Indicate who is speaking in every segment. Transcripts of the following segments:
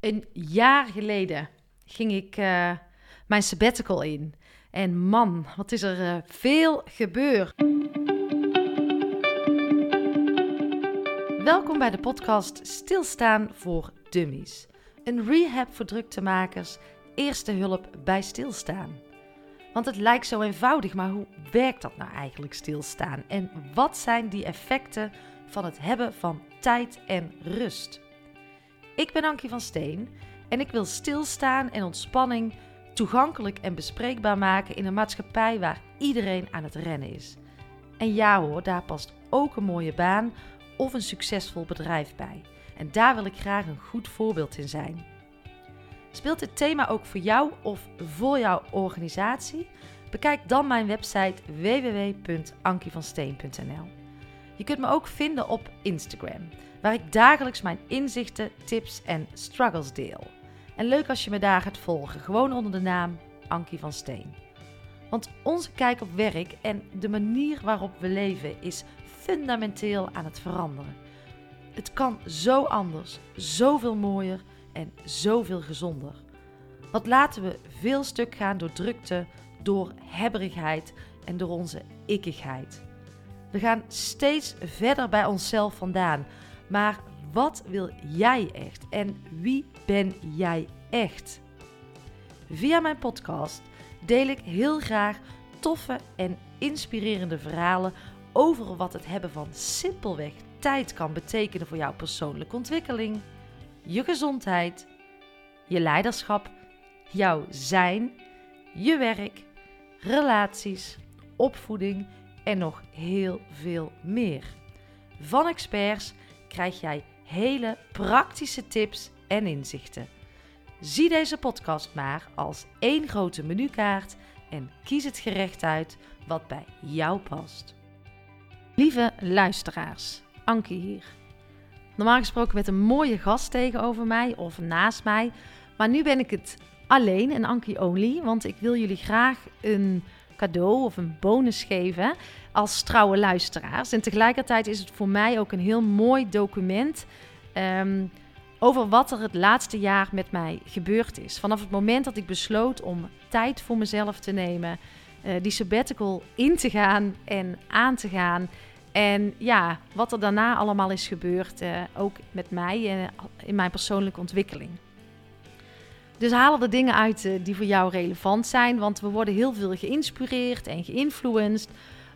Speaker 1: Een jaar geleden ging ik uh, mijn sabbatical in. En man, wat is er uh, veel gebeurd. Welkom bij de podcast Stilstaan voor Dummies. Een rehab voor druktemakers, eerste hulp bij stilstaan. Want het lijkt zo eenvoudig, maar hoe werkt dat nou eigenlijk stilstaan? En wat zijn die effecten van het hebben van tijd en rust? Ik ben Ankie van Steen en ik wil stilstaan en ontspanning toegankelijk en bespreekbaar maken in een maatschappij waar iedereen aan het rennen is. En ja hoor, daar past ook een mooie baan of een succesvol bedrijf bij. En daar wil ik graag een goed voorbeeld in zijn. Speelt dit thema ook voor jou of voor jouw organisatie? Bekijk dan mijn website www.ankievansteen.nl. Je kunt me ook vinden op Instagram waar ik dagelijks mijn inzichten, tips en struggles deel. En leuk als je me daar gaat volgen, gewoon onder de naam Ankie van Steen. Want onze kijk op werk en de manier waarop we leven is fundamenteel aan het veranderen. Het kan zo anders, zoveel mooier en zoveel gezonder. Wat laten we veel stuk gaan door drukte, door hebberigheid en door onze ikkigheid. We gaan steeds verder bij onszelf vandaan, maar wat wil jij echt en wie ben jij echt? Via mijn podcast deel ik heel graag toffe en inspirerende verhalen over wat het hebben van simpelweg tijd kan betekenen voor jouw persoonlijke ontwikkeling, je gezondheid, je leiderschap, jouw zijn, je werk, relaties, opvoeding en nog heel veel meer. Van experts krijg jij hele praktische tips en inzichten. Zie deze podcast maar als één grote menukaart en kies het gerecht uit wat bij jou past. Lieve luisteraars, Anke hier. Normaal gesproken met een mooie gast tegenover mij of naast mij, maar nu ben ik het alleen, een Ankie only, want ik wil jullie graag een cadeau of een bonus geven als trouwe luisteraars. En tegelijkertijd is het voor mij ook een heel mooi document ehm, over wat er het laatste jaar met mij gebeurd is. Vanaf het moment dat ik besloot om tijd voor mezelf te nemen, uh, die sabbatical in te gaan en aan te gaan. En ja, wat er daarna allemaal is gebeurd, uh, ook met mij en uh, in mijn persoonlijke ontwikkeling. Dus haal de dingen uit uh, die voor jou relevant zijn, want we worden heel veel geïnspireerd en geïnfluenced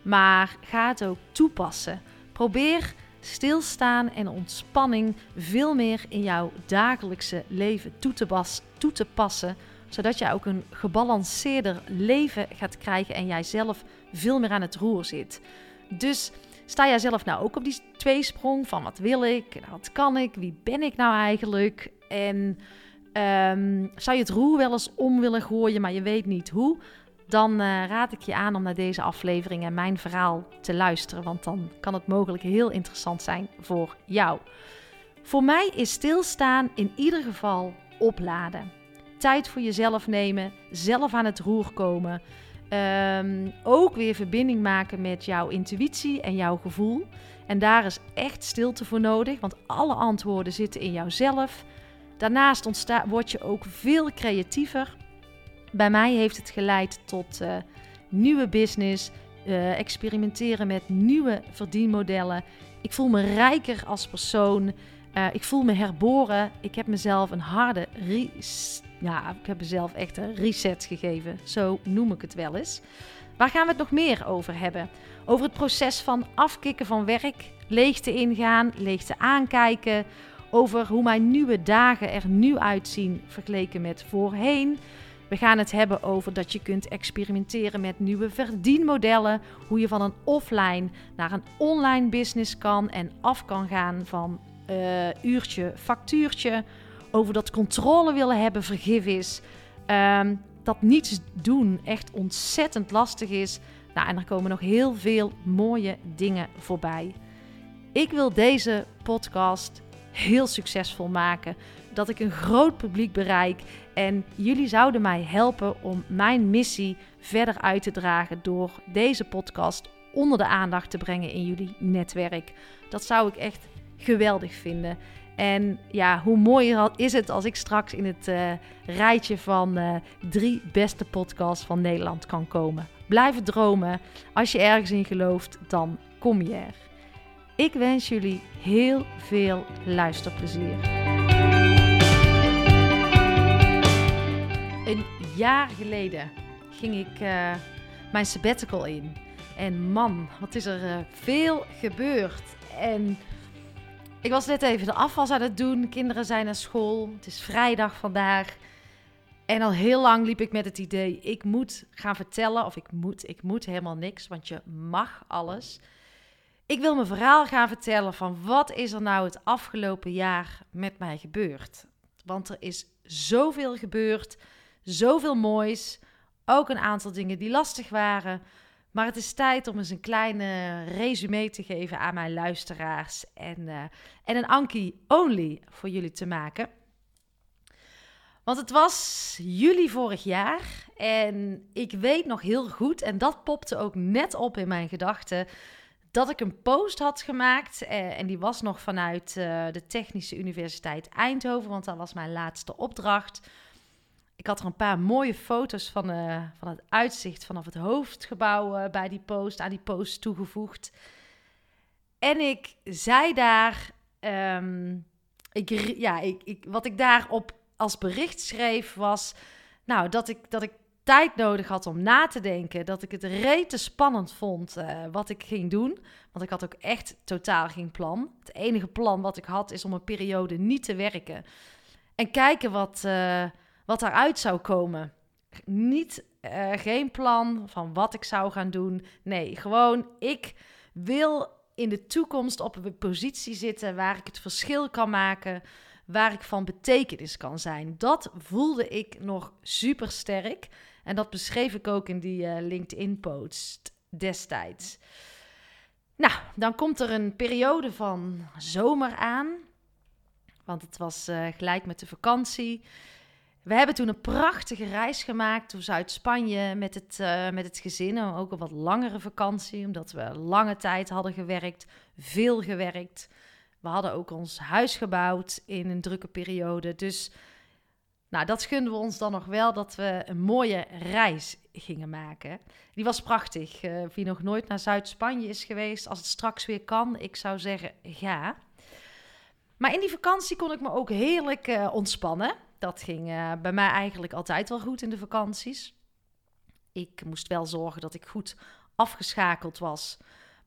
Speaker 1: maar ga het ook toepassen. Probeer stilstaan en ontspanning veel meer in jouw dagelijkse leven toe te, toe te passen, zodat jij ook een gebalanceerder leven gaat krijgen en jij zelf veel meer aan het roer zit. Dus sta jij zelf nou ook op die tweesprong van wat wil ik, wat kan ik, wie ben ik nou eigenlijk? En um, zou je het roer wel eens om willen gooien, maar je weet niet hoe? dan uh, raad ik je aan om naar deze aflevering en mijn verhaal te luisteren, want dan kan het mogelijk heel interessant zijn voor jou. Voor mij is stilstaan in ieder geval opladen. Tijd voor jezelf nemen, zelf aan het roer komen. Um, ook weer verbinding maken met jouw intuïtie en jouw gevoel. En daar is echt stilte voor nodig, want alle antwoorden zitten in jouzelf. Daarnaast ontstaat, word je ook veel creatiever bij mij heeft het geleid tot uh, nieuwe business, uh, experimenteren met nieuwe verdienmodellen. Ik voel me rijker als persoon. Uh, ik voel me herboren. Ik heb mezelf een harde ja, ik heb mezelf echt een reset gegeven. Zo noem ik het wel eens. Waar gaan we het nog meer over hebben? Over het proces van afkicken van werk, leegte ingaan, leegte aankijken. Over hoe mijn nieuwe dagen er nu uitzien vergeleken met voorheen. We gaan het hebben over dat je kunt experimenteren met nieuwe verdienmodellen. Hoe je van een offline naar een online business kan en af kan gaan van uh, uurtje, factuurtje. Over dat controle willen hebben vergif is. Um, dat niets doen echt ontzettend lastig is. Nou, en er komen nog heel veel mooie dingen voorbij. Ik wil deze podcast heel succesvol maken. Dat ik een groot publiek bereik. En jullie zouden mij helpen om mijn missie verder uit te dragen door deze podcast onder de aandacht te brengen in jullie netwerk. Dat zou ik echt geweldig vinden. En ja, hoe mooi is het als ik straks in het uh, rijtje van uh, drie beste podcasts van Nederland kan komen. Blijf dromen. Als je ergens in gelooft, dan kom je er. Ik wens jullie heel veel luisterplezier. Een jaar geleden ging ik uh, mijn sabbatical in. En man, wat is er veel gebeurd. En ik was net even de afwas aan het doen. Kinderen zijn naar school. Het is vrijdag vandaag. En al heel lang liep ik met het idee: ik moet gaan vertellen. Of ik moet, ik moet helemaal niks, want je mag alles. Ik wil mijn verhaal gaan vertellen van wat is er nou het afgelopen jaar met mij gebeurd. Want er is zoveel gebeurd, zoveel moois. Ook een aantal dingen die lastig waren. Maar het is tijd om eens een kleine resume te geven aan mijn luisteraars. En, uh, en een Anki Only voor jullie te maken. Want het was juli vorig jaar. En ik weet nog heel goed, en dat popte ook net op in mijn gedachten. Dat ik een post had gemaakt. Eh, en die was nog vanuit uh, de Technische Universiteit Eindhoven. Want dat was mijn laatste opdracht ik had er een paar mooie foto's van, uh, van het uitzicht vanaf het hoofdgebouw bij die post, aan die post toegevoegd. En ik zei daar, um, ik, ja, ik, ik, wat ik daarop als bericht schreef was, nou, dat ik, dat ik tijd nodig had om na te denken. Dat ik het rete spannend vond uh, wat ik ging doen. Want ik had ook echt totaal geen plan. Het enige plan wat ik had is om een periode niet te werken. En kijken wat, wat daaruit zou komen. Niet, uh, geen plan van wat ik zou gaan doen. Nee, gewoon ik wil in de toekomst op een positie zitten waar ik het verschil kan maken, waar ik van betekenis kan zijn. Dat voelde ik nog super sterk. En dat beschreef ik ook in die uh, LinkedIn-post destijds. Nou, dan komt er een periode van zomer aan. Want het was uh, gelijk met de vakantie. We hebben toen een prachtige reis gemaakt door Zuid-Spanje met het, uh, met het gezin. Ook een wat langere vakantie, omdat we lange tijd hadden gewerkt, veel gewerkt. We hadden ook ons huis gebouwd in een drukke periode. Dus nou, dat gunden we ons dan nog wel, dat we een mooie reis gingen maken. Die was prachtig. Uh, wie nog nooit naar Zuid-Spanje is geweest, als het straks weer kan, ik zou zeggen, ga. Maar in die vakantie kon ik me ook heerlijk uh, ontspannen. Dat ging uh, bij mij eigenlijk altijd wel goed in de vakanties. Ik moest wel zorgen dat ik goed afgeschakeld was.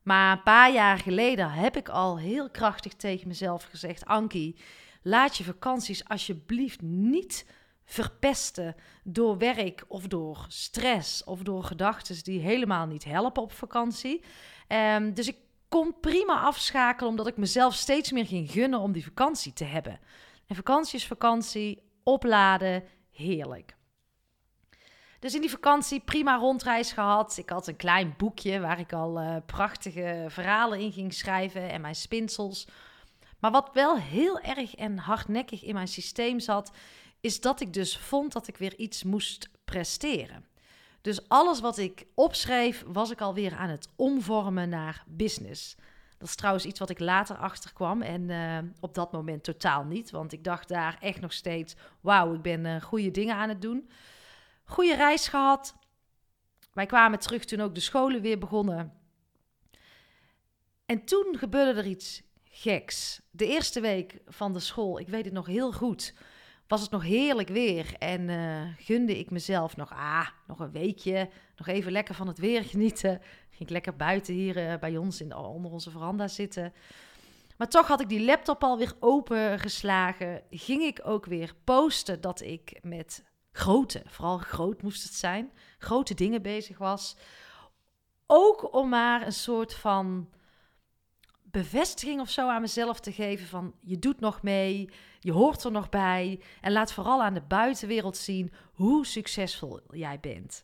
Speaker 1: Maar een paar jaar geleden heb ik al heel krachtig tegen mezelf gezegd: Ankie, laat je vakanties alsjeblieft niet verpesten door werk of door stress of door gedachten die helemaal niet helpen op vakantie. Um, dus ik kon prima afschakelen omdat ik mezelf steeds meer ging gunnen om die vakantie te hebben. En vakantie is vakantie, opladen, heerlijk. Dus in die vakantie prima rondreis gehad. Ik had een klein boekje waar ik al uh, prachtige verhalen in ging schrijven en mijn spinsels. Maar wat wel heel erg en hardnekkig in mijn systeem zat, is dat ik dus vond dat ik weer iets moest presteren. Dus alles wat ik opschreef, was ik alweer aan het omvormen naar business. Dat is trouwens iets wat ik later achterkwam en uh, op dat moment totaal niet. Want ik dacht daar echt nog steeds, wauw, ik ben uh, goede dingen aan het doen. Goede reis gehad. Wij kwamen terug toen ook de scholen weer begonnen. En toen gebeurde er iets geks. De eerste week van de school, ik weet het nog heel goed, was het nog heerlijk weer. En uh, gunde ik mezelf nog, ah, nog een weekje, nog even lekker van het weer genieten. Ging ik lekker buiten hier uh, bij ons in, onder onze veranda zitten. Maar toch had ik die laptop alweer opengeslagen. Ging ik ook weer posten dat ik met grote, vooral groot moest het zijn, grote dingen bezig was. Ook om maar een soort van bevestiging of zo aan mezelf te geven van je doet nog mee, je hoort er nog bij en laat vooral aan de buitenwereld zien hoe succesvol jij bent.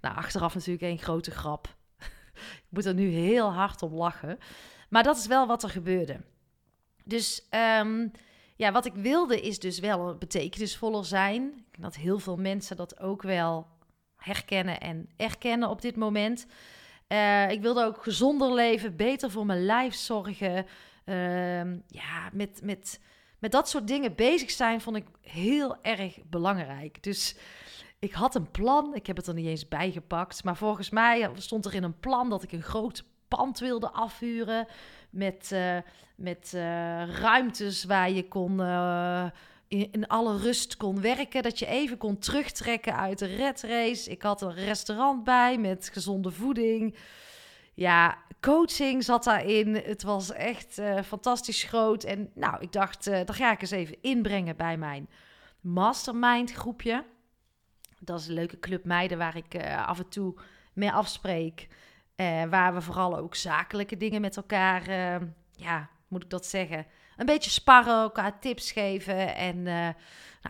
Speaker 1: Nou, achteraf natuurlijk een grote grap. ik moet er nu heel hard om lachen. Maar dat is wel wat er gebeurde. Dus ehm, ja, wat ik wilde is dus wel betekenisvoller zijn. Dat heel veel mensen dat ook wel herkennen en erkennen op dit moment. Uh, ik wilde ook gezonder leven, beter voor mijn lijf zorgen, Ehm, ja, met, met, met dat soort dingen bezig zijn vond ik heel erg belangrijk. Dus ik had een plan. Ik heb het er niet eens bijgepakt. Maar volgens mij stond er in een plan dat ik een groot pand wilde afhuren. Met, uh, met uh, ruimtes waar je kon. Uh, in, alle rust kon werken. Dat je even kon terugtrekken uit de red race. Ik had een restaurant bij met gezonde voeding. Ja, coaching zat daarin. Het was echt fantastisch groot. En nou, ik dacht, dat ga ik eens even inbrengen bij mijn mastermind groepje. Dat is een leuke club meiden waar ik uh, af en toe mee afspreek. Uh, waar we vooral ook zakelijke dingen met elkaar, uh, ja, moet ik dat zeggen, een beetje sparren, elkaar tips geven. En nou,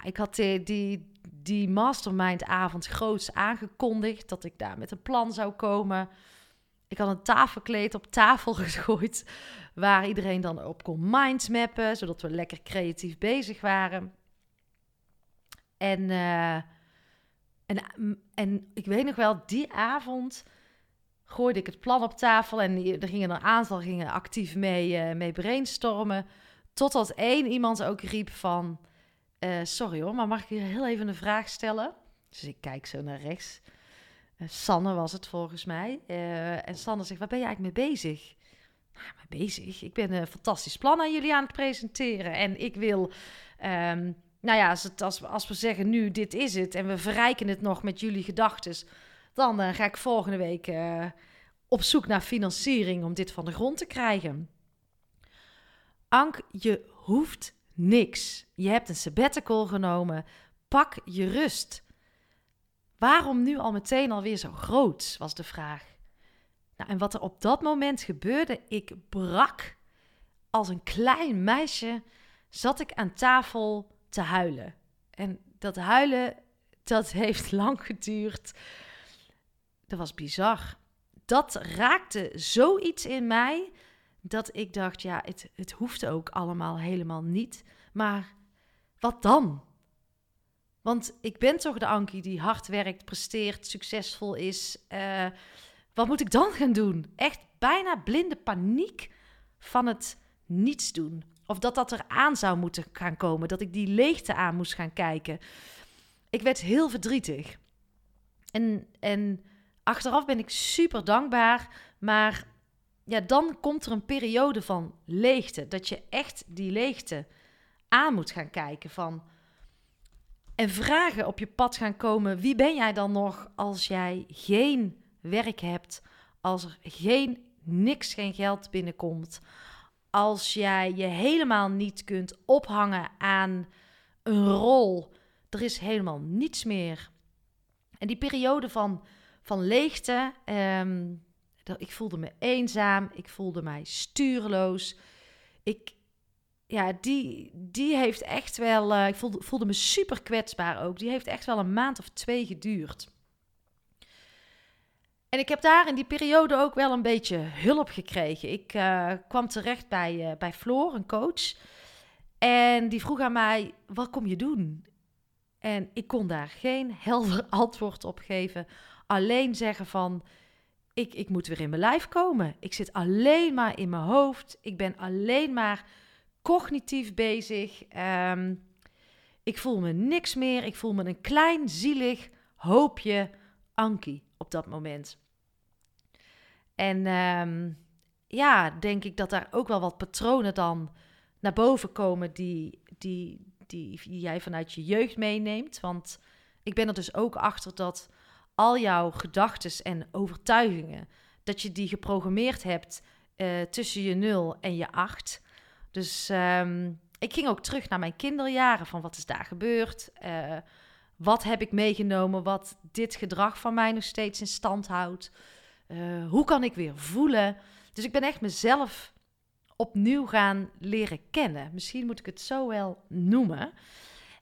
Speaker 1: ik had die, die, die mastermind avond groots aangekondigd dat ik daar met een plan zou komen. Ik had een tafelkleed op tafel gegooid waar iedereen dan op kon mindmappen, zodat we lekker creatief bezig waren. En en, en ik weet nog wel, die avond gooide ik het plan op tafel en er gingen een aantal gingen actief mee, mee brainstormen. Totdat één iemand ook riep van, uh, sorry hoor, maar mag ik je heel even een vraag stellen? Dus ik kijk zo naar rechts. Uh, Sanne was het volgens mij. en Sanne zegt, waar ben je eigenlijk mee bezig? Nou, mee bezig? Ik ben een fantastisch plan aan jullie aan het presenteren. En ik wil... Um, nou ja, als, als, we zeggen nu dit is het en we verrijken het nog met jullie gedachten, dan ga ik volgende week op zoek naar financiering om dit van de grond te krijgen. Ank, je hoeft niks. Je hebt een sabbatical genomen. Pak je rust. Waarom nu al meteen alweer zo groot, was de vraag. Nou, en wat er op dat moment gebeurde, ik brak. Als een klein meisje zat ik aan tafel te huilen. En dat huilen, dat heeft lang geduurd. Dat was bizar. Dat raakte zoiets in mij dat ik dacht, ja, het, het hoeft ook allemaal helemaal niet. Maar wat dan? Want ik ben toch de Ankie die hard werkt, presteert, succesvol is. Uh, wat moet ik dan gaan doen? Echt bijna blinde paniek van het niets doen. Of dat dat er aan zou moeten gaan komen. Dat ik die leegte aan moest gaan kijken. Ik werd heel verdrietig. En, en achteraf ben ik super dankbaar. Maar ja, dan komt er een periode van leegte. Dat je echt die leegte aan moet gaan kijken. Van, en vragen op je pad gaan komen. Wie ben jij dan nog als jij geen werk hebt? Als er geen, niks, geen geld binnenkomt als jij je helemaal niet kunt ophangen aan een rol. Er is helemaal niets meer. En die periode van, van leegte, ehm, ik voelde me eenzaam, ik voelde mij stuurloos. Ik, ja, die, die heeft echt wel, uh, ik voelde, voelde me super kwetsbaar ook. Die heeft echt wel een maand of twee geduurd. En ik heb daar in die periode ook wel een beetje hulp gekregen. Ik uh, kwam terecht bij, uh, bij Floor, een coach. En die vroeg aan mij: wat kom je doen? En ik kon daar geen helder antwoord op geven. Alleen zeggen van. Ik, ik moet weer in mijn lijf komen. Ik zit alleen maar in mijn hoofd. Ik ben alleen maar cognitief bezig. Um, ik voel me niks meer. Ik voel me een klein, zielig hoopje Ankie op dat moment. En um, ja, denk ik dat daar ook wel wat patronen dan naar boven komen die, die, die, jij vanuit je jeugd meeneemt. Want ik ben er dus ook achter dat al jouw gedachten en overtuigingen, dat je die geprogrammeerd hebt uh, tussen je 0 en je 8. Dus um, ik ging ook terug naar mijn kinderjaren van wat is daar gebeurd. Uh, wat heb ik meegenomen wat dit gedrag van mij nog steeds in stand houdt? Uh, hoe kan ik weer voelen? Dus ik ben echt mezelf opnieuw gaan leren kennen. Misschien moet ik het zo wel noemen.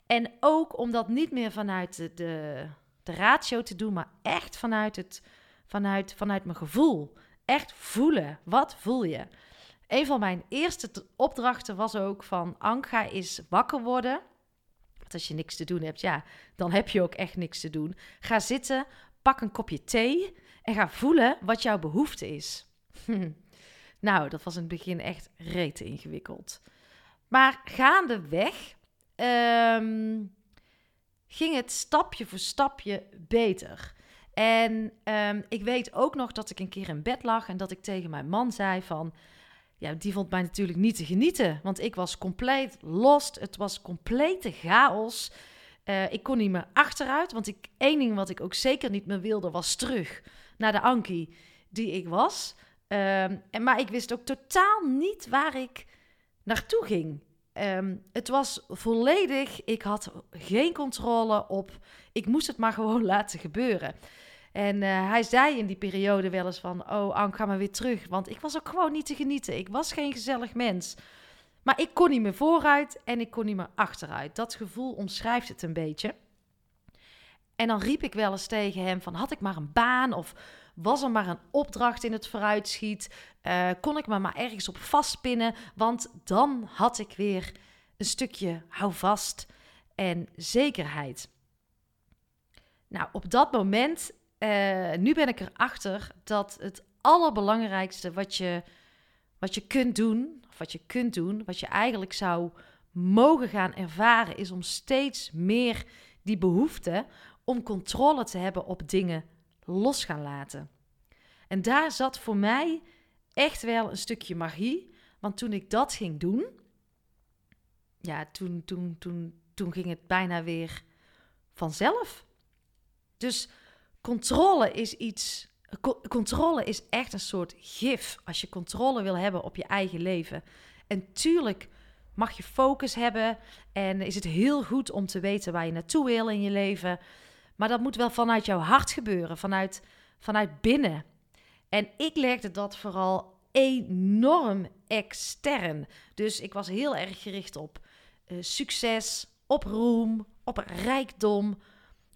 Speaker 1: En ook om dat niet meer vanuit de, de ratio te doen, maar echt vanuit, het, vanuit, vanuit mijn gevoel. Echt voelen. Wat voel je? Een van mijn eerste opdrachten was ook van Anka is wakker worden als je niks te doen hebt, ja, dan heb je ook echt niks te doen. Ga zitten, pak een kopje thee en ga voelen wat jouw behoefte is. Nou, dat was in het begin echt rete ingewikkeld. Maar gaandeweg um, ging het stapje voor stapje beter. En um, ik weet ook nog dat ik een keer in bed lag en dat ik tegen mijn man zei van... Ja, die vond mij natuurlijk niet te genieten, want ik was compleet lost. Het was complete chaos. Uh, ik kon niet meer achteruit, want ik, één ding wat ik ook zeker niet meer wilde was terug naar de Ankie die ik was. Um, en, maar ik wist ook totaal niet waar ik naartoe ging. Um, het was volledig, ik had geen controle op, ik moest het maar gewoon laten gebeuren. En uh, hij zei in die periode wel eens van, oh Ank, ga maar weer terug. Want ik was ook gewoon niet te genieten. Ik was geen gezellig mens. Maar ik kon niet meer vooruit en ik kon niet meer achteruit. Dat gevoel omschrijft het een beetje. En dan riep ik wel eens tegen hem van, had ik maar een baan of was er maar een opdracht in het vooruitschiet? Uh, kon ik me maar ergens op vastpinnen? Want dan had ik weer een stukje houvast en zekerheid. Nou, op dat moment, uh, nu ben ik erachter dat het allerbelangrijkste wat je, wat je kunt doen, of wat je kunt doen, wat je eigenlijk zou mogen gaan ervaren, is om steeds meer die behoefte om controle te hebben op dingen los gaan laten. En daar zat voor mij echt wel een stukje magie. Want toen ik dat ging doen, ja, toen, toen, toen, toen ging het bijna weer vanzelf. Dus controle is iets. Controle is echt een soort gif als je controle wil hebben op je eigen leven. En tuurlijk mag je focus hebben en is het heel goed om te weten waar je naartoe wil in je leven. Maar dat moet wel vanuit jouw hart gebeuren, vanuit, vanuit binnen. En ik legde dat vooral enorm extern. Dus ik was heel erg gericht op uh, succes, op roem, op rijkdom,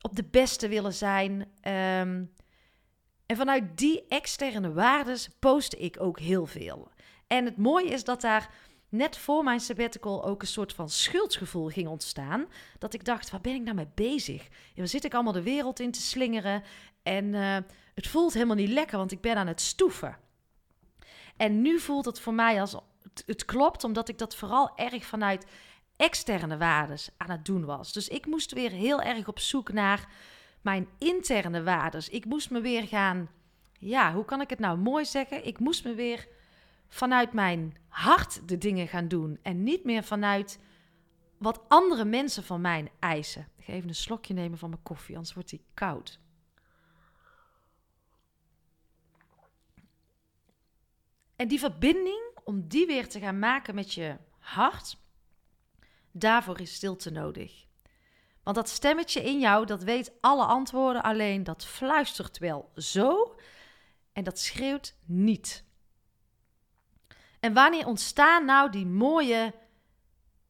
Speaker 1: op de beste willen zijn. Um, en vanuit die externe waarden postte ik ook heel veel. En het mooie is dat daar net voor mijn sabbatical ook een soort van schuldgevoel ging ontstaan. Dat ik dacht, waar ben ik nou mee bezig? waar zit ik allemaal de wereld in te slingeren? En uh, het voelt helemaal niet lekker, want ik ben aan het stoeven. En nu voelt het voor mij als het, het klopt, omdat ik dat vooral erg vanuit externe waarden aan het doen was. Dus ik moest weer heel erg op zoek naar mijn interne waarden. Ik moest me weer gaan, ja, hoe kan ik het nou mooi zeggen? Ik moest me weer vanuit mijn hart de dingen gaan doen en niet meer vanuit wat andere mensen van mij eisen. Ik ga even een slokje nemen van mijn koffie, anders wordt die koud. En die verbinding, om die weer te gaan maken met je hart, daarvoor is stilte nodig. Want dat stemmetje in jou, dat weet alle antwoorden, alleen dat fluistert wel zo en dat schreeuwt niet. En wanneer ontstaan nou die mooie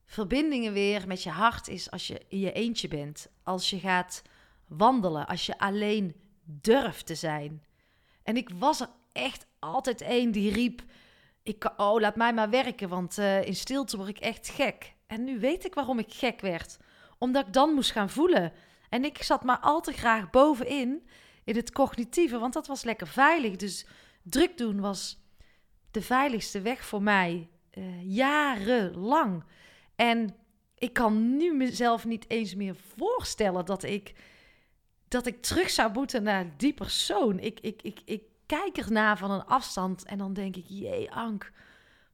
Speaker 1: verbindingen weer met je hart is als je in je eentje bent, als je gaat wandelen, als je alleen durft te zijn. En ik was er echt altijd één die riep: ik, Oh, laat mij maar werken, want uh, in stilte word ik echt gek. En nu weet ik waarom ik gek werd. Omdat ik dan moest gaan voelen. En ik zat maar al te graag bovenin in het cognitieve, want dat was lekker veilig. Dus druk doen was de veiligste weg voor mij uh, jarenlang. En ik kan nu mezelf niet eens meer voorstellen dat ik, dat ik terug zou moeten naar die persoon. Ik, ik, ik, ik kijk ernaar van een afstand en dan denk ik, jee Ank,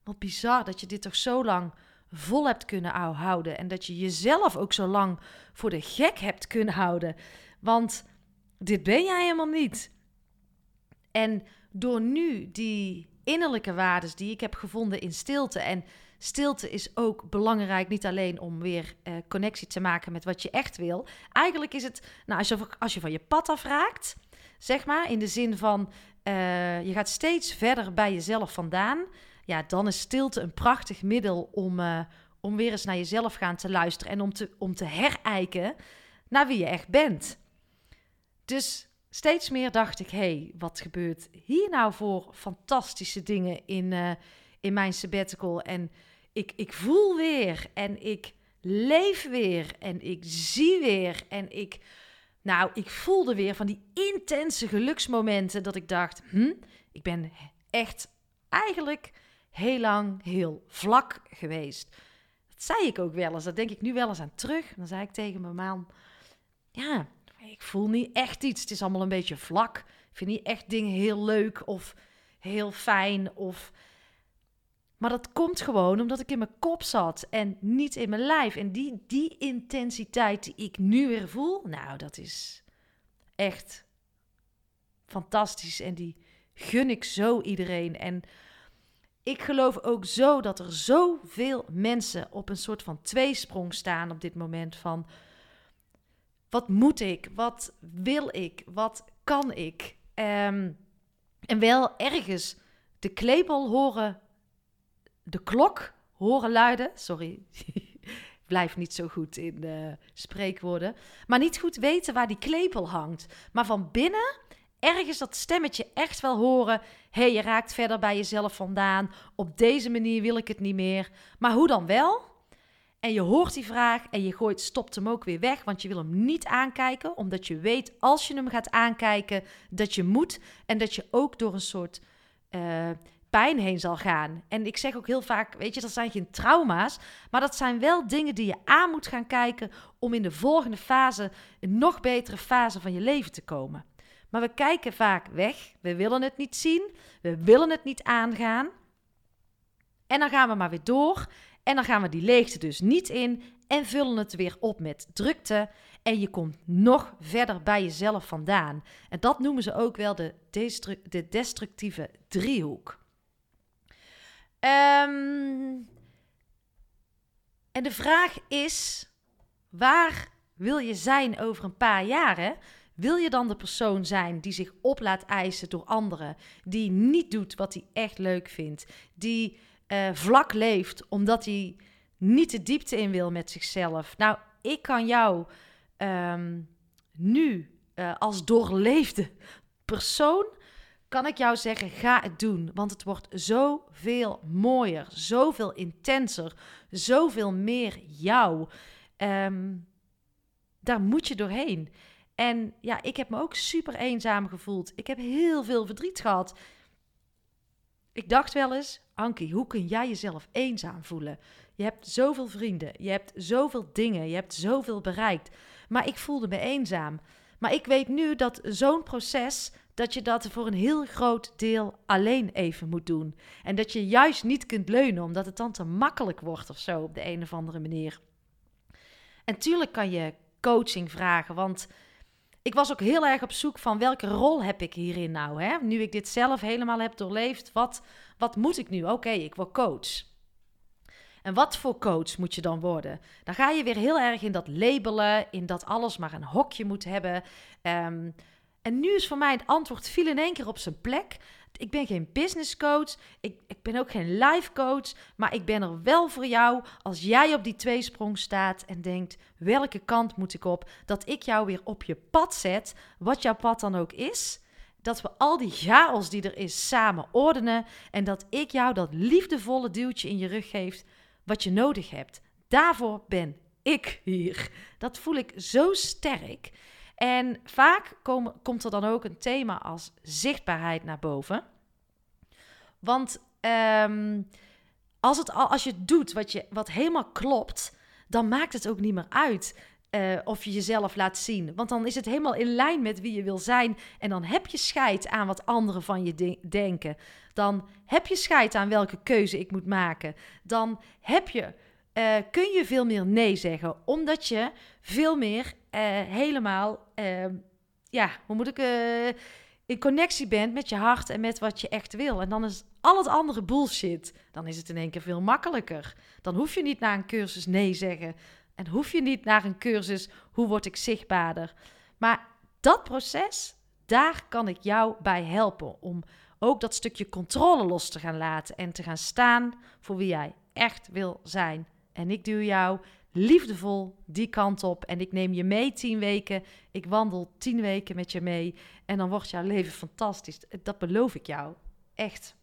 Speaker 1: wat bizar dat je dit toch zo lang vol hebt kunnen houden. En dat je jezelf ook zo lang voor de gek hebt kunnen houden. Want dit ben jij helemaal niet. En door nu die innerlijke waarden die ik heb gevonden in stilte. En stilte is ook belangrijk, niet alleen om weer uh, connectie te maken met wat je echt wil. Eigenlijk is het, nou, als je, als je van je pad afraakt, zeg maar, in de zin van uh, je gaat steeds verder bij jezelf vandaan. Ja, dan is stilte een prachtig middel om, uh, om weer eens naar jezelf gaan te luisteren en om te, om te herijken naar wie je echt bent. Dus steeds meer dacht ik: hé, hey, wat gebeurt hier nou voor fantastische dingen in, uh, in mijn sabbatical? En ik, ik voel weer en ik leef weer en ik zie weer en ik nou, ik voelde weer van die intense geluksmomenten dat ik dacht, hm, ik ben echt eigenlijk heel lang heel vlak geweest. Dat zei ik ook wel eens. Dat denk ik nu wel eens aan terug. Dan zei ik tegen mijn man: Ja, ik voel niet echt iets. Het is allemaal een beetje vlak. Ik vind niet echt dingen heel leuk of heel fijn. Of... Maar dat komt gewoon omdat ik in mijn kop zat en niet in mijn lijf. En die, die intensiteit die ik nu weer voel, nou, dat is echt fantastisch. En die gun ik zo iedereen. En ik geloof ook zo dat er zoveel mensen op een soort van tweesprong staan op dit moment van wat moet ik? Wat wil ik? Wat kan ik? Um, en wel ergens de klepel horen, de klok horen luiden. Sorry, blijf niet zo goed in de spreekwoorden. Maar niet goed weten waar die klepel hangt. Maar van binnen ergens dat stemmetje echt wel horen. Hé, hey, je raakt verder bij jezelf vandaan. Op deze manier wil ik het niet meer. Maar hoe dan wel? En je hoort die vraag en je gooit, stopt hem ook weer weg, want je wil hem niet aankijken, omdat je weet als je hem gaat aankijken dat je moet en dat je ook door een soort uh, pijn heen zal gaan. En ik zeg ook heel vaak, weet je, dat zijn geen trauma's, maar dat zijn wel dingen die je aan moet gaan kijken om in de volgende fase, een nog betere fase van je leven te komen. Maar we kijken vaak weg, we willen het niet zien, we willen het niet aangaan. En dan gaan we maar weer door. En dan gaan we die leegte dus niet in en vullen het weer op met drukte. En je komt nog verder bij jezelf vandaan. En dat noemen ze ook wel de, de destructieve driehoek. Um, en de vraag is: waar wil je zijn over een paar jaren? Wil je dan de persoon zijn die zich op laat eisen door anderen, die niet doet wat hij echt leuk vindt, die uh, vlak leeft, omdat hij niet de diepte in wil met zichzelf. Nou, ik kan jou um, nu uh, als doorleefde persoon, kan ik jou zeggen, ga het doen. Want het wordt zoveel mooier, zoveel intenser, zoveel meer jou. Um, daar moet je doorheen. En ja, ik heb me ook super eenzaam gevoeld. Ik heb heel veel verdriet gehad. Ik dacht wel eens, Ankie, hoe kun jij jezelf eenzaam voelen? Je hebt zoveel vrienden, je hebt zoveel dingen, je hebt zoveel bereikt. Maar ik voelde me eenzaam. Maar ik weet nu dat zo'n proces, dat je dat voor een heel groot deel alleen even moet doen. En dat je juist niet kunt leunen, omdat het dan te makkelijk wordt of zo op de een of andere manier. En tuurlijk kan je coaching vragen, want ik was ook heel erg op zoek van welke rol heb ik hierin nou? Hè? Nu ik dit zelf helemaal heb doorleefd, wat, wat moet ik nu? Oké, ik word coach. En wat voor coach moet je dan worden? Dan ga je weer heel erg in dat labelen, in dat alles maar een hokje moet hebben. Um, en nu is voor mij het antwoord viel in één keer op zijn plek. Ik ben geen business coach, ik, ik ben ook geen life coach, maar ik ben er wel voor jou als jij op die tweesprong staat en denkt: welke kant moet ik op? Dat ik jou weer op je pad zet, wat jouw pad dan ook is. Dat we al die chaos die er is samen ordenen en dat ik jou dat liefdevolle duwtje in je rug geef wat je nodig hebt. Daarvoor ben ik hier. Dat voel ik zo sterk. En vaak komt er dan ook een thema als zichtbaarheid naar boven. Want um, als, het, als je doet wat, je, wat helemaal klopt, dan maakt het ook niet meer uit uh, of je jezelf laat zien. Want dan is het helemaal in lijn met wie je wil zijn. En dan heb je scheid aan wat anderen van je de denken. Dan heb je scheid aan welke keuze ik moet maken. Dan heb je, uh, kun je veel meer nee zeggen, omdat je veel meer helemaal, ehm, ja, hoe moet ik, uh, in connectie bent met je hart en met wat je echt wil. En dan is al het andere bullshit, dan is het in één keer veel makkelijker. Dan hoef je niet naar een cursus nee zeggen. En hoef je niet naar een cursus hoe word ik zichtbaarder. Maar dat proces, daar kan ik jou bij helpen. Om ook dat stukje controle los te gaan laten en te gaan staan voor wie jij echt wil zijn. En ik duw jou liefdevol die kant op. En ik neem je mee tien weken. Ik wandel tien weken met je mee. En dan wordt jouw leven fantastisch. Dat beloof ik jou. Echt.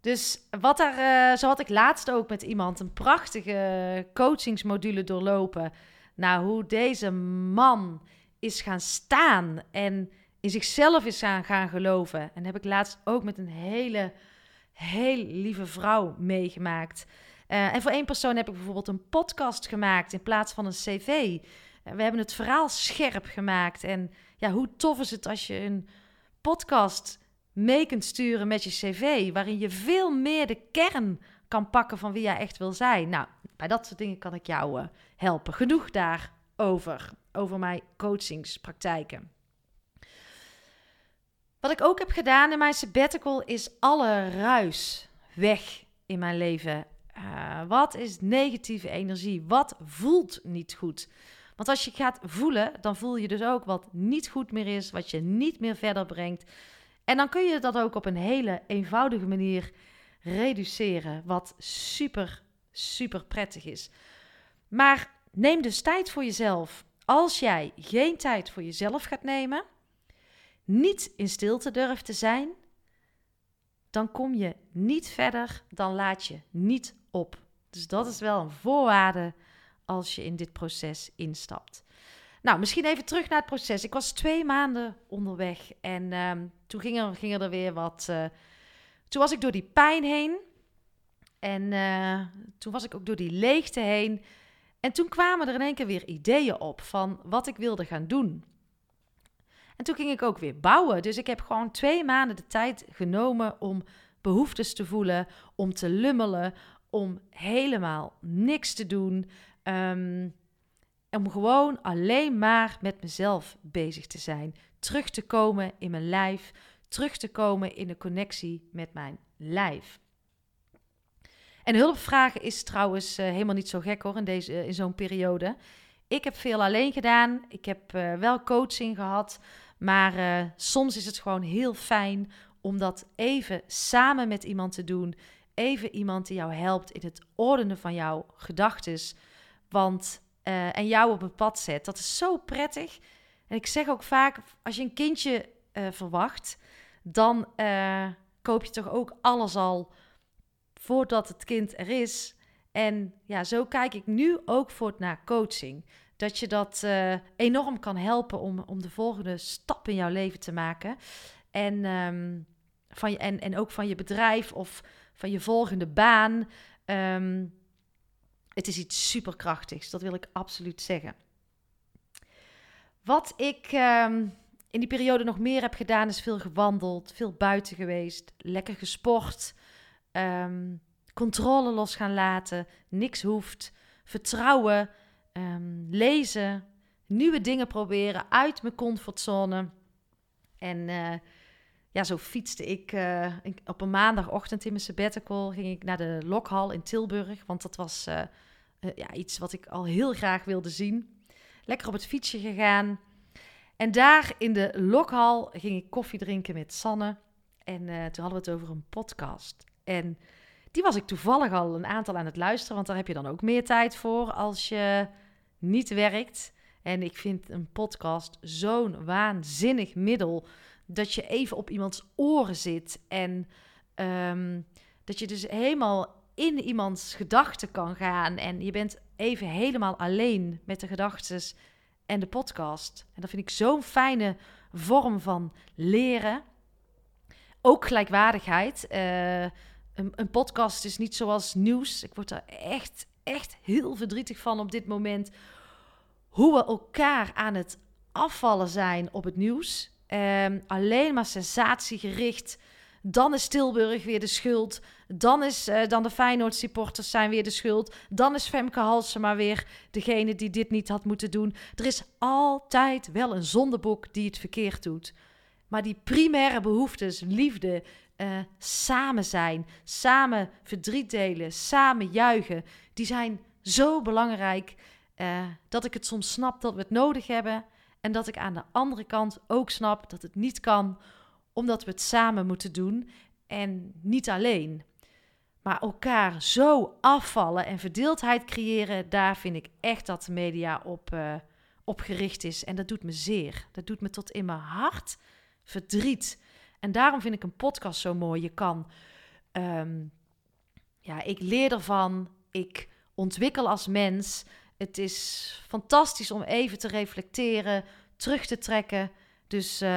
Speaker 1: Dus wat er, uh, zo had ik laatst ook met iemand een prachtige coachingsmodule doorlopen. Nou, hoe deze man is gaan staan en in zichzelf is gaan, gaan geloven. En heb ik laatst ook met een hele, heel lieve vrouw meegemaakt. Uh, en voor één persoon heb ik bijvoorbeeld een podcast gemaakt in plaats van een cv. Uh, we hebben het verhaal scherp gemaakt. En ja, hoe tof is het als je een podcast mee kunt sturen met je cv, waarin je veel meer de kern kan pakken van wie jij echt wil zijn. Nou, bij dat soort dingen kan ik jou uh, helpen. Genoeg daarover, over mijn coachingspraktijken. Wat ik ook heb gedaan in mijn sabbatical is alle ruis weg in mijn leven. Uh, wat is negatieve energie? Wat voelt niet goed? Want als je gaat voelen, dan voel je dus ook wat niet goed meer is, wat je niet meer verder brengt. En dan kun je dat ook op een hele eenvoudige manier reduceren, wat super, super prettig is. Maar neem dus tijd voor jezelf. Als jij geen tijd voor jezelf gaat nemen, niet in stilte durft te zijn, dan kom je niet verder, dan laat je niet op. Dus dat is wel een voorwaarde als je in dit proces instapt. Nou, misschien even terug naar het proces. Ik was twee maanden onderweg en ehm, toen ging er, ging er weer wat. Uh, toen was ik door die pijn heen en uh, toen was ik ook door die leegte heen. En toen kwamen er in één keer weer ideeën op van wat ik wilde gaan doen. En toen ging ik ook weer bouwen. Dus ik heb gewoon twee maanden de tijd genomen om behoeftes te voelen, om te lummelen, om helemaal niks te doen. Um, om gewoon alleen maar met mezelf bezig te zijn. Terug te komen in mijn lijf. Terug te komen in de connectie met mijn lijf. En hulp vragen is trouwens uh, helemaal niet zo gek hoor in, deze, uh, in zo'n periode. Ik heb veel alleen gedaan. Ik heb uh, wel coaching gehad. Maar soms is het gewoon heel fijn om dat even samen met iemand te doen. Even iemand die jou helpt in het ordenen van jouw gedachten. Want, uh, en jou op het pad zet. Dat is zo prettig. En ik zeg ook vaak, als je een kindje uh, verwacht, dan uh, koop je toch ook alles al voordat het kind er is. En ja, zo kijk ik nu ook voor naar coaching. Dat je dat enorm kan helpen om, om de volgende stap in jouw leven te maken. En, um, van je, en, en ook van je bedrijf of van je volgende baan. Um, het is iets superkrachtigs, dat wil ik absoluut zeggen. Wat ik um, in die periode nog meer heb gedaan, is veel gewandeld, veel buiten geweest, lekker gesport, um, controle los gaan laten, niks hoeft, vertrouwen, lezen, nieuwe dingen proberen uit mijn comfortzone. En uh, ja, zo fietste ik uh, op een maandagochtend in mijn sabbatical. Ging ik naar de Lokhal in Tilburg. Want dat was uh, uh, ja, iets wat ik al heel graag wilde zien. Lekker op het fietsje gegaan. En daar in de Lokhal ging ik koffie drinken met Sanne. En toen hadden we het over een podcast. En die was ik toevallig al een aantal aan het luisteren. Want daar heb je dan ook meer tijd voor als je niet werkt. En ik vind een podcast zo'n waanzinnig middel dat je even op iemands oren zit en um, dat je dus helemaal in iemands gedachten kan gaan en je bent even helemaal alleen met de gedachten en de podcast. En dat vind ik zo'n fijne vorm van leren. Ook gelijkwaardigheid. Uh, een, een, podcast is niet zoals nieuws. Ik word er echt, echt heel verdrietig van op dit moment. Hoe we elkaar aan het afvallen zijn op het nieuws. Um, alleen maar sensatiegericht. Dan is Tilburg weer de schuld. Dan, is, uh, dan de Feyenoord supporters zijn weer de schuld. Dan is Femke Halsema weer degene die dit niet had moeten doen. Er is altijd wel een zondeboek die het verkeerd doet. Maar die primaire behoeftes, liefde, uh, samen zijn, samen verdriet delen, samen juichen, die zijn zo belangrijk uh, dat ik het soms snap dat we het nodig hebben. En dat ik aan de andere kant ook snap dat het niet kan, omdat we het samen moeten doen en niet alleen. Maar elkaar zo afvallen en verdeeldheid creëren, daar vind ik echt dat de media op, uh, op gericht is. En dat doet me zeer. Dat doet me tot in mijn hart verdriet. En daarom vind ik een podcast zo mooi. Je kan, um, ja, ik leer ervan. Ik ontwikkel als mens. Het is fantastisch om even te reflecteren, terug te trekken, Dus eh,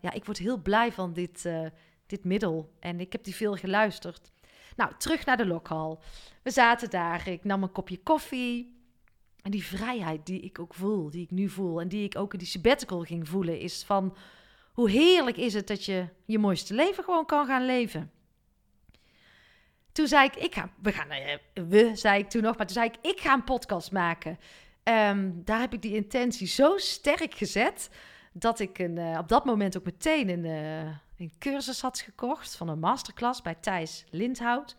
Speaker 1: ja, ik word heel blij van dit, uh, dit middel. En ik heb die veel geluisterd. Nou, terug naar de lokhal. We zaten daar. Ik nam een kopje koffie. En die vrijheid die ik ook voel, die ik nu voel... en die ik ook in die sabbatical ging voelen... is van hoe heerlijk is het dat je je mooiste leven gewoon kan gaan leven. Toen zei ik, ik ga, we gaan, uh, we, zei ik toen nog, maar toen zei ik, ik ga een podcast maken. Um, daar heb ik die intentie zo sterk gezet dat ik een, uh, op dat moment ook meteen een, uh, een cursus had gekocht van een masterclass bij Thijs Lindhout.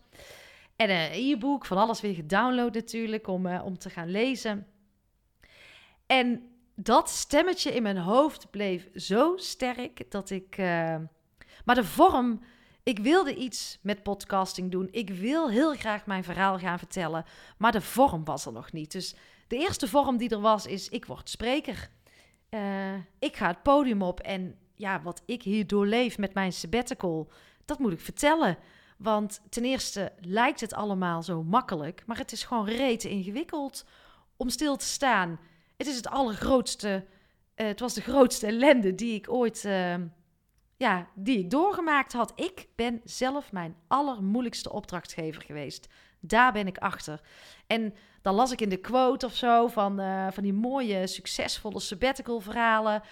Speaker 1: En een e-book, van alles weer gedownload natuurlijk, om, om te gaan lezen. En dat stemmetje in mijn hoofd bleef zo sterk dat ik. maar de vorm. Ik wilde iets met podcasting doen. Ik wil heel graag mijn verhaal gaan vertellen. Maar de vorm was er nog niet. Dus de eerste vorm die er was, is: ik word spreker. Uh, ik ga het podium op en ja, wat ik hier doorleef met mijn sabbatical, dat moet ik vertellen. Want ten eerste lijkt het allemaal zo makkelijk, maar het is gewoon rete ingewikkeld om stil te staan. Het is het allergrootste, uh, het was de grootste ellende die ik ooit, uh, ja, die ik doorgemaakt had. Ik ben zelf mijn allermoeilijkste opdrachtgever geweest. Daar ben ik achter. En dan las ik in de quote of zo van, uh, van die mooie, succesvolle sabbatical verhalen. Um,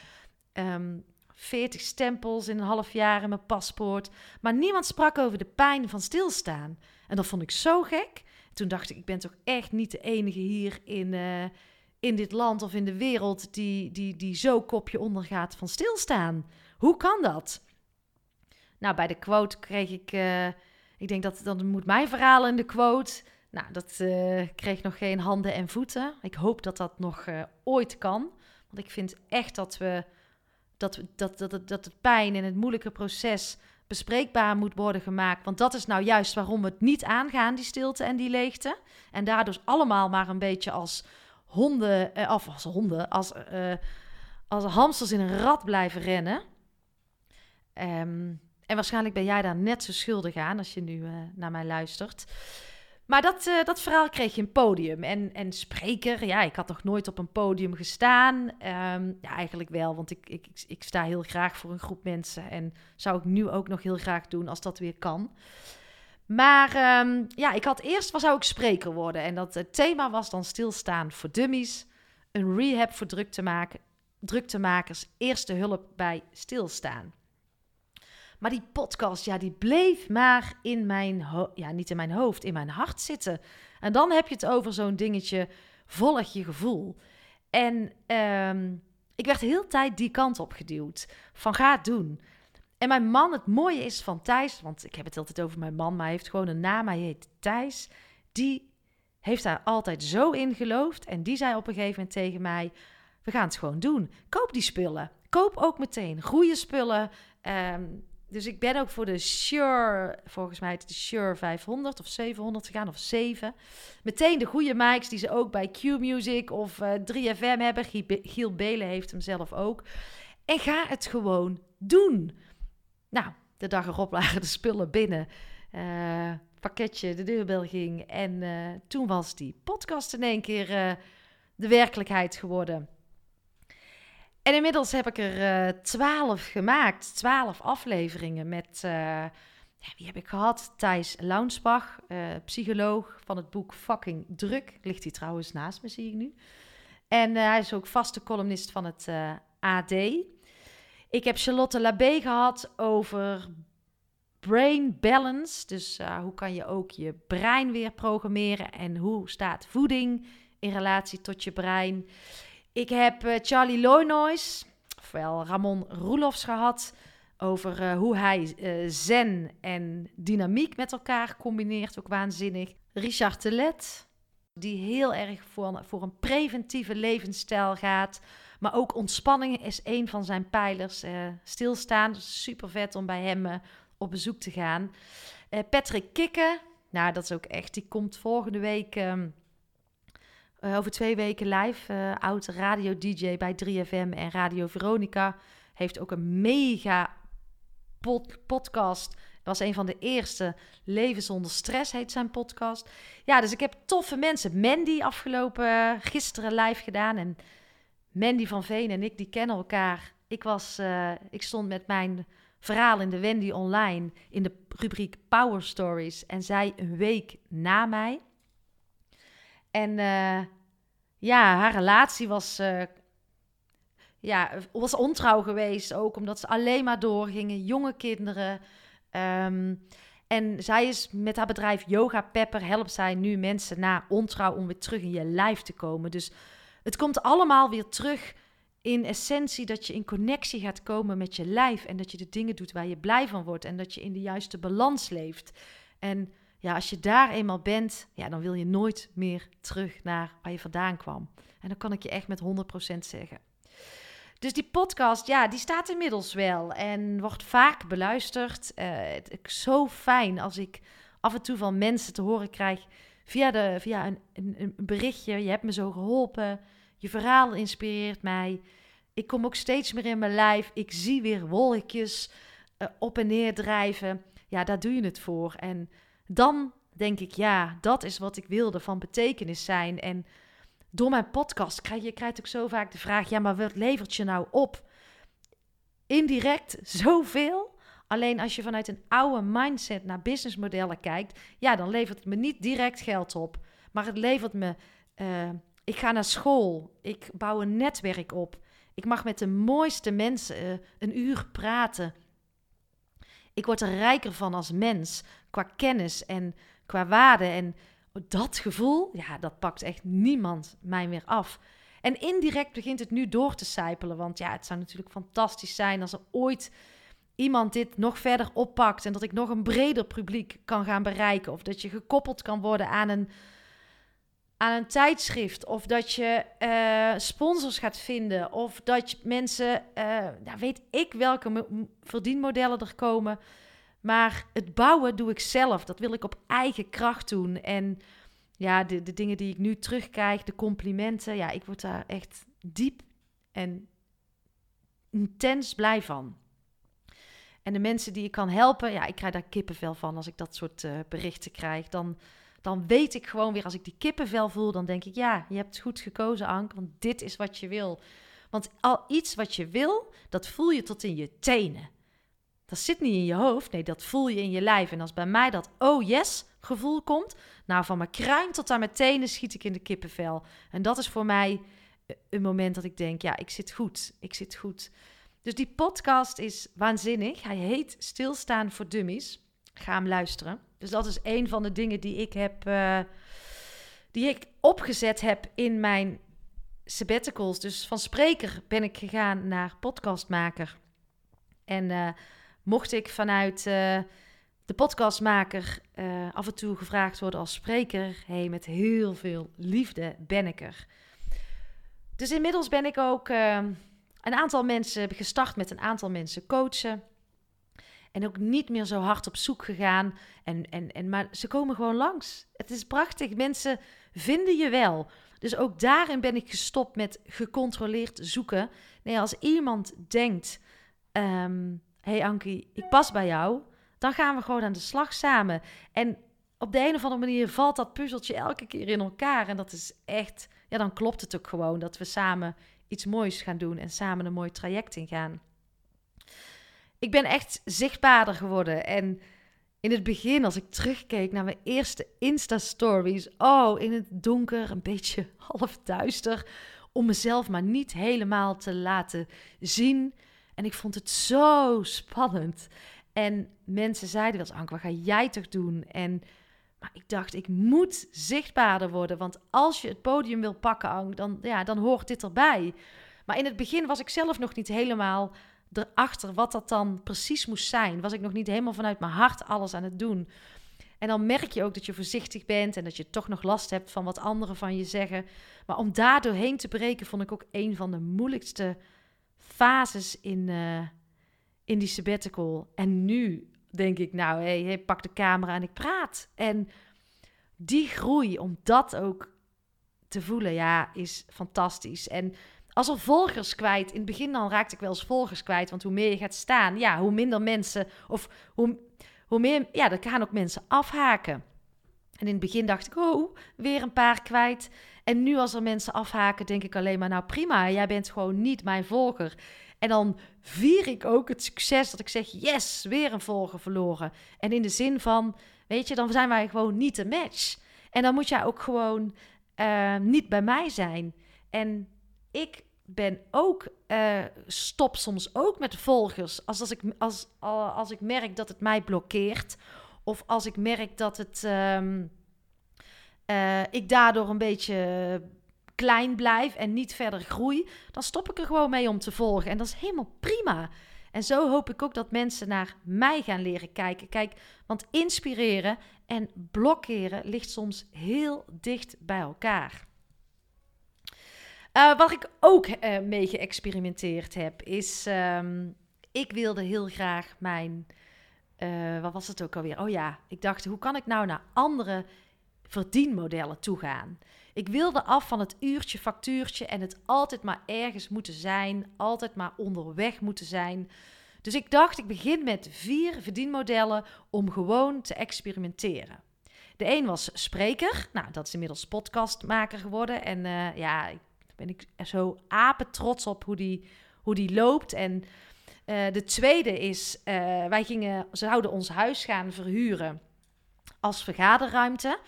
Speaker 1: ehm, 40 stempels in een half jaar in mijn paspoort. Maar niemand sprak over de pijn van stilstaan. En dat vond ik zo gek. Toen dacht ik, ik ben toch echt niet de enige hier in, uh, in dit land of in de wereld die, die, die zo kopje ondergaat van stilstaan. Hoe kan dat? Nou, bij de quote kreeg ik, uh, ik denk dat dan moet mijn verhaal in de quote. Nou, dat uh, kreeg nog geen handen en voeten. Ik hoop dat dat nog uh, ooit kan. Want ik vind echt dat we dat, dat, dat, dat, het pijn en het moeilijke proces bespreekbaar moet worden gemaakt. Want dat is nou juist waarom we het niet aangaan, die stilte en die leegte. En daardoor allemaal maar een beetje als honden, eh, of als honden, als, uh, als hamsters in een rat blijven rennen. Um, en waarschijnlijk ben jij daar net zo schuldig aan als je nu uh, naar mij luistert. Maar dat, uh, dat verhaal kreeg je een podium. En, en spreker, ja, ik had nog nooit op een podium gestaan. Um, ja, eigenlijk wel, want ik, ik, ik sta heel graag voor een groep mensen. En zou ik nu ook nog heel graag doen als dat weer kan. Maar um, ja, ik had eerst, was zou ik spreker worden. En dat het thema was dan stilstaan voor dummies. Een rehab voor druktemakers. Eerste hulp bij stilstaan. Maar die podcast, ja, die bleef maar in mijn, ja, niet in mijn hoofd, in mijn hart zitten. En dan heb je het over zo'n dingetje, volg je gevoel. En um, ik werd heel tijd die kant op geduwd, van ga het doen. En mijn man, het mooie is van Thijs, want ik heb het altijd over mijn man, maar hij heeft gewoon een naam, hij heet Thijs. Die heeft daar altijd zo in geloofd. En die zei op een gegeven moment tegen mij, we gaan het gewoon doen. Koop die spullen. Koop ook meteen goede spullen. Um, dus ik ben ook voor de Shure, volgens mij het de Shure 500 of 700 gegaan, of 7. Meteen de goede mics die ze ook bij Q-Music of uh, eh, 3FM hebben. Giel Belen heeft hem zelf ook. En ga het gewoon doen. Nou, de dag erop lagen de spullen binnen. Uh, pakketje, de deurbel ging. En uh, toen was die podcast in één keer de werkelijkheid geworden. En inmiddels heb ik er uh, twaalf gemaakt. Twaalf afleveringen met... Uh, ja, wie heb ik gehad? Thijs Launsbach, uh, psycholoog van het boek Fucking Druk. Ligt hij trouwens naast me, zie ik nu. En hij is ook vaste columnist van het AD. Ik heb Charlotte Labé gehad over brain balance. Dus hoe kan je ook je brein weer programmeren en hoe staat voeding in relatie tot je brein. Ik heb uh, Charlie Loynois, ofwel Ramon Roelofs gehad, over uh, hoe hij uh, zen en dynamiek met elkaar combineert, ook waanzinnig. Richard Telet, die heel erg voor, voor een preventieve levensstijl gaat. Maar ook ontspanning is een van zijn pijlers. stilstaan, super vet om bij hem op bezoek te gaan. Patrick Kikken, nou dat is ook echt, die komt volgende week... Um, uh, over twee weken live. Uh, oud radio-dj bij 3FM en Radio Veronica. Heeft ook een mega pod podcast. Was een van de eerste. Leven zonder stress heet zijn podcast. Ja, dus ik heb toffe mensen. Mandy afgelopen gisteren live gedaan. En Mandy van Veen en ik, die kennen elkaar. ik, was, eh, ik stond met mijn verhaal in de Wendy Online in de rubriek Power Stories. En zij een week na mij. En uh, ja, haar relatie was, uh, ja, was ontrouw geweest. Ook omdat ze alleen maar doorgingen. Jonge kinderen. Um, en zij is met haar bedrijf Yoga Pepper helpt zij nu mensen na ontrouw om weer terug in je lijf te komen. Dus het komt allemaal weer terug in essentie dat je in connectie gaat komen met je lijf en dat je de dingen doet waar je blij van wordt en dat je in de juiste balans leeft. En ja, als je daar eenmaal bent, ja, dan wil je nooit meer terug naar waar je vandaan kwam. En dan kan ik je echt met 100% zeggen. Dus die podcast, ja, die staat inmiddels wel en wordt vaak beluisterd. Uh, zo fijn als ik af en toe van mensen te horen krijg via, de, via een, een, berichtje. Je hebt me zo geholpen. Je verhaal inspireert mij. Ik kom ook steeds meer in mijn lijf. Ik zie weer wolkjes uh, op en neer drijven. Ja, daar doe je het voor. En dan denk ik, ja, dat is wat ik wilde, van betekenis zijn. En door mijn podcast krijg je krijgt ook zo vaak de vraag: ja, maar wat levert je nou op? Indirect zoveel. Alleen als je vanuit een oude mindset naar businessmodellen kijkt, ja, dan levert het me niet direct geld op. Maar het levert me. Uh, ik ga naar school. Ik bouw een netwerk op. Ik mag met de mooiste mensen uh, een uur praten. Ik word er rijker van als mens qua kennis en qua waarde. En dat gevoel, ja, dat pakt echt niemand mij meer af. En indirect begint het nu door te sijpelen. Want ja, het zou natuurlijk fantastisch zijn als er ooit iemand dit nog verder oppakt. En dat ik nog een breder publiek kan gaan bereiken. Of dat je gekoppeld kan worden aan een, aan een tijdschrift. Of dat je uh, sponsors gaat vinden. Of dat je mensen, uh, weet ik welke verdienmodellen er komen. Maar het bouwen doe ik zelf. Dat wil ik op eigen kracht doen. En ja, de, de dingen die ik nu terugkrijg, de complimenten. Ja, ik word daar echt diep en intens blij van. En de mensen die ik kan helpen, ja, ik krijg daar kippenvel van als ik dat soort uh, berichten krijg. Dan, dan weet ik gewoon weer, als ik die kippenvel voel, dan denk ik, ja, je hebt goed gekozen, Ank, want dit is wat je wil. Want al iets wat je wil, dat voel je tot in je tenen. Dat zit niet in je hoofd, nee, dat voel je in je lijf. En als bij mij dat oh yes gevoel komt, nou van mijn kruin tot aan mijn tenen schiet ik in de kippenvel. En dat is voor mij eh, een moment dat ik denk, ja, ik zit goed, ik zit goed. Dus die podcast is waanzinnig. Hij heet Stilstaan voor Dummies. Ga hem luisteren. Dus dat is een van de dingen die ik heb, uh, die ik opgezet heb in mijn sabbaticals. Dus van spreker ben ik gegaan naar podcastmaker. En uh, mocht ik vanuit uh, de podcastmaker uh, af en toe gevraagd worden als spreker, hey, met heel veel liefde ben ik er. Dus inmiddels ben ik ook uh, een aantal mensen gestart met een aantal mensen coachen. En ook niet meer zo hard op zoek gegaan. En, en, en, maar ze komen gewoon langs. Het is prachtig. Mensen vinden je wel. Dus ook daarin ben ik gestopt met gecontroleerd zoeken. Nee, als iemand denkt. Um, hey Ankie, ik pas bij jou, dan gaan we gewoon aan de slag samen. En op de een of andere manier valt dat puzzeltje elke keer in elkaar. En dat is echt, ja, dan klopt het ook gewoon dat we samen iets moois gaan doen en samen een mooi traject ingaan. Ik ben echt zichtbaarder geworden. En in het begin, als ik terugkeek naar mijn eerste Insta-stories, oh, in het donker, een beetje half duister, om mezelf maar niet helemaal te laten zien. En ik vond het zo spannend. En mensen zeiden wel eens, Anke, wat ga jij toch doen? En maar ik dacht, ik moet zichtbaarder worden. Want als je het podium wil pakken, Ank, dan, ja, dan hoort dit erbij. Maar in het begin was ik zelf nog niet helemaal erachter wat dat dan precies moest zijn. Was ik nog niet helemaal vanuit mijn hart alles aan het doen. En dan merk je ook dat je voorzichtig bent en dat je toch nog last hebt van wat anderen van je zeggen. Maar om daar doorheen te breken, vond ik ook een van de moeilijkste fases in, uh, in die sabbatical. En nu denk ik, nou, hé, hey, pak de camera en ik praat. En die groei, om dat ook te voelen, ja, is fantastisch. En als er volgers kwijt, in het begin dan raakte ik wel eens volgers kwijt, want hoe meer je gaat staan, ja, hoe minder mensen, of hoe, hoe meer, ja, dan gaan ook mensen afhaken. En in het begin dacht ik, oh, weer een paar kwijt. En nu als er mensen afhaken, denk ik alleen maar, nou prima, jij bent gewoon niet mijn volger. En dan vier ik ook het succes dat ik zeg, yes, weer een volger verloren. En in de zin van, weet je, dan zijn wij gewoon niet een match. En dan moet jij ook gewoon uh, niet bij mij zijn. En ik ben ook, uh, stop soms ook met volgers. Als, als, ik, als, als ik merk dat het mij blokkeert. Of als ik merk dat het, um, uh, ik daardoor een beetje klein blijf en niet verder groei. Dan stop ik er gewoon mee om te volgen. En dat is helemaal prima. En zo hoop ik ook dat mensen naar mij gaan leren kijken. Kijk, want inspireren en blokkeren ligt soms heel dicht bij elkaar. Uh, wat ik ook uh, mee geëxperimenteerd heb, is. Um, ik wilde heel graag mijn. Wat was het ook alweer? Oh ja, ik dacht, hoe kan ik nou naar andere verdienmodellen toe gaan? Ik wilde af van het uurtje, factuurtje en het altijd maar ergens moeten zijn, altijd maar onderweg moeten zijn. Dus ik dacht, ik begin met vier verdienmodellen om gewoon te experimenteren. De een was spreker. Nou, dat is inmiddels podcastmaker geworden. En uh, ja, ben ik zo apen trots op hoe die, hoe die loopt. En uh, de tweede is, uh, wij gingen, zouden ons huis gaan verhuren als vergaderruimte.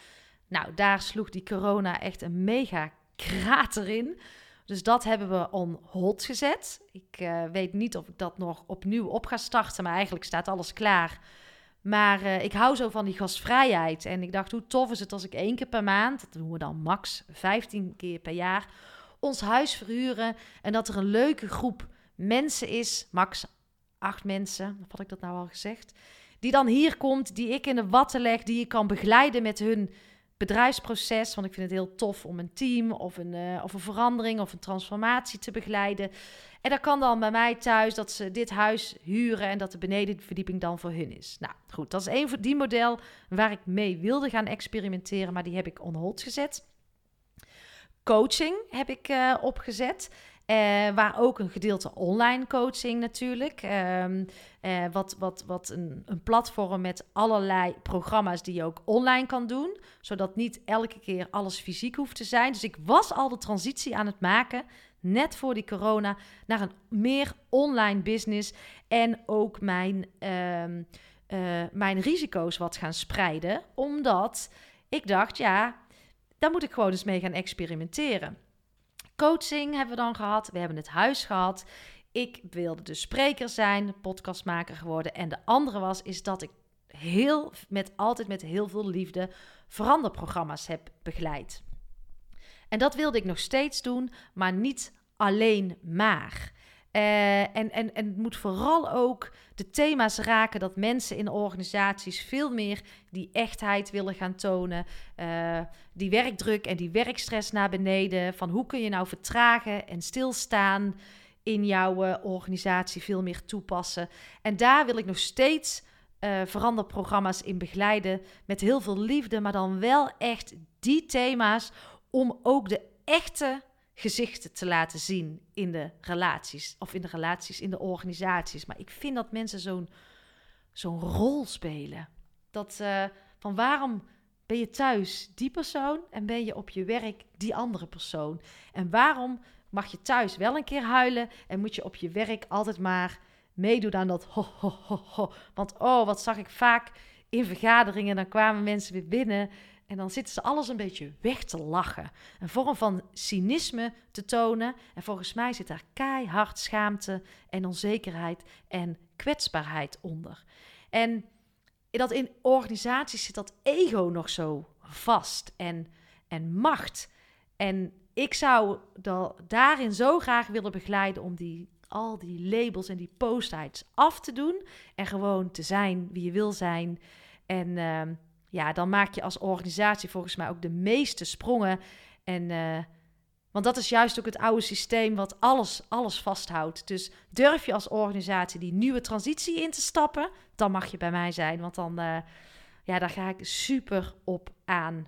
Speaker 1: Nou, daar sloeg die corona echt een mega krater in. Dus dat hebben we on hold gezet. Ik uh, weet niet of ik dat nog opnieuw op ga starten, maar eigenlijk staat alles klaar. Maar uh, ik hou zo van die gastvrijheid. En ik dacht, hoe tof is het als ik één keer per maand, dat doen we dan max 15 keer per jaar, ons huis verhuren. En dat er een leuke groep mensen is, max acht mensen, wat had ik dat nou al gezegd, die dan hier komt, die ik in de watten leg, die ik kan begeleiden met hun bedrijfsproces. Want ik vind het heel tof om een team of een, uh, of een verandering of een transformatie te begeleiden. En dat kan dan bij mij thuis dat ze dit huis huren en dat de benedenverdieping dan voor hun is. Nou goed, dat is één van die model waar ik mee wilde gaan experimenteren, maar die heb ik on hold gezet. Coaching heb ik uh, opgezet. Uh, waar ook een gedeelte online coaching natuurlijk. Um, uh, wat wat, wat een, een, platform met allerlei programma's die je ook online kan doen. Zodat niet elke keer alles fysiek hoeft te zijn. Dus ik was al de transitie aan het maken, net voor die corona, naar een meer online business. En ook mijn, uh, mijn risico's wat gaan spreiden. Omdat ik dacht, ja, daar moet ik gewoon eens mee gaan experimenteren. Coaching hebben we dan gehad. We hebben het huis gehad. Ik wilde dus spreker zijn, podcastmaker geworden. En de andere was, is dat ik heel, met, altijd met heel veel liefde veranderprogramma's heb begeleid. En dat wilde ik nog steeds doen, maar niet alleen maar. Uh, en, en, en het moet vooral ook de thema's raken dat mensen in organisaties veel meer die echtheid willen gaan tonen. Uh, die werkdruk en die werkstress naar beneden. Van hoe kun je nou vertragen en stilstaan in jouw uh, organisatie veel meer toepassen. En daar wil ik nog steeds veranderprogramma's in begeleiden. Met heel veel liefde, maar dan wel echt die thema's om ook de echte gezichten te laten zien in de relaties. Of in de relaties, in de organisaties. Maar ik vind dat mensen zo'n zo'n rol spelen. Dat uh, van waarom ben je thuis die persoon en ben je op je werk die andere persoon? En waarom mag je thuis wel een keer huilen en moet je op je werk altijd maar meedoen aan dat ho, ho, ho, ho. Want oh, wat zag ik vaak in vergaderingen, dan kwamen mensen weer binnen en dan zitten ze alles een beetje weg te lachen. Een vorm van cynisme te tonen. En volgens mij zit daar keihard schaamte en onzekerheid en kwetsbaarheid onder. En dat in organisaties zit dat ego nog zo vast en, en macht. En ik zou dat daarin zo graag willen begeleiden om die, al die labels en die postouts af te doen. En gewoon te zijn wie je wil zijn. En uh, ja, dan maak je als organisatie volgens mij ook de meeste sprongen. En, uh, want dat is juist ook het oude systeem wat alles, alles vasthoudt. Dus durf je als organisatie die nieuwe transitie in te stappen, dan mag je bij mij zijn. Want dan, uh, ja, daar ga ik super op aan.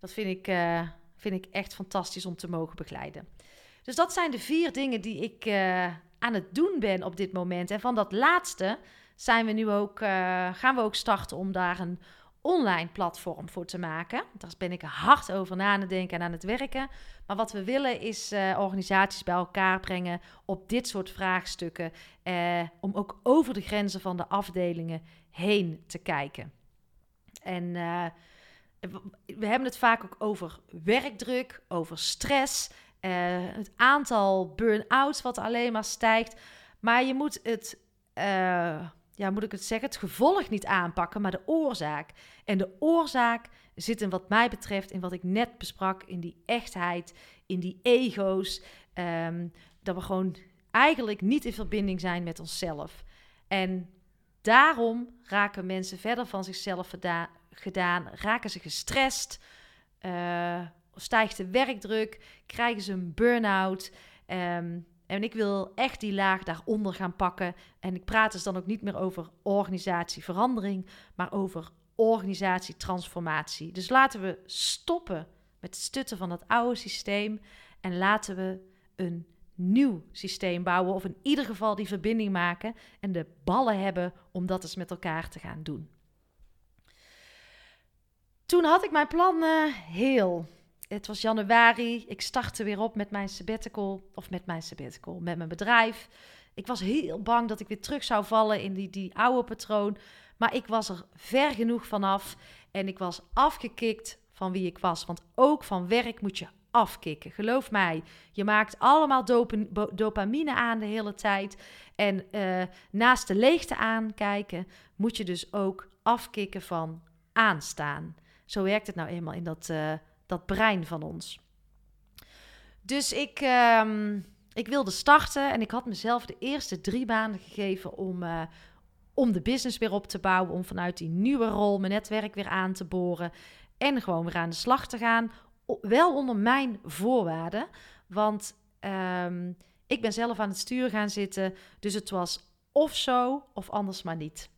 Speaker 1: Dat vind ik, uh, vind ik echt fantastisch om te mogen begeleiden. Dus dat zijn de vier dingen die ik aan het doen ben op dit moment. En van dat laatste zijn we nu ook, uh, gaan we ook starten om daar een online platform voor te maken. Daar ben ik hard over na aan het denken en aan het werken. Maar wat we willen is uh, organisaties bij elkaar brengen op dit soort vraagstukken. Uh, om ook over de grenzen van de afdelingen heen te kijken. En we hebben het vaak ook over werkdruk, over stress, het aantal burn-outs wat alleen maar stijgt. Maar je moet het ja, moet ik het zeggen, het gevolg niet aanpakken, maar de oorzaak. En de oorzaak zit in wat mij betreft in wat ik net besprak, in die echtheid, in die ego's. Um, dat we gewoon eigenlijk niet in verbinding zijn met onszelf. En daarom raken mensen verder van zichzelf gedaan, raken ze gestrest, uh, stijgt de werkdruk, krijgen ze een burn-out. Um, en ik wil echt die laag daaronder gaan pakken. En ik praat dus dan ook niet meer over organisatieverandering, maar over organisatietransformatie. Dus laten we stoppen met het stutten van het oude systeem en laten we een nieuw systeem bouwen. Of in ieder geval die verbinding maken en de ballen hebben om dat eens met elkaar te gaan doen. Toen had ik mijn plannen heel het was januari. Ik startte weer op met mijn sabbatical. Of met mijn sabbatical, met mijn bedrijf. Ik was heel bang dat ik weer terug zou vallen in die, die oude patroon. Maar ik was er ver genoeg vanaf. En ik was afgekikt van wie ik was. Want ook van werk moet je afkicken. Geloof mij, je maakt allemaal dopamine aan de hele tijd. En uh, naast de leegte aankijken, moet je dus ook afkicken van aanstaan. Zo werkt het nou eenmaal in dat, uh, dat brein van ons. Dus ik, um, ik wilde starten en ik had mezelf de eerste drie maanden gegeven om, uh, om de business weer op te bouwen. Om vanuit die nieuwe rol mijn netwerk weer aan te boren. En gewoon weer aan de slag te gaan. Wel onder mijn voorwaarden. Want um, ik ben zelf aan het stuur gaan zitten. Dus het was of zo of anders maar niet.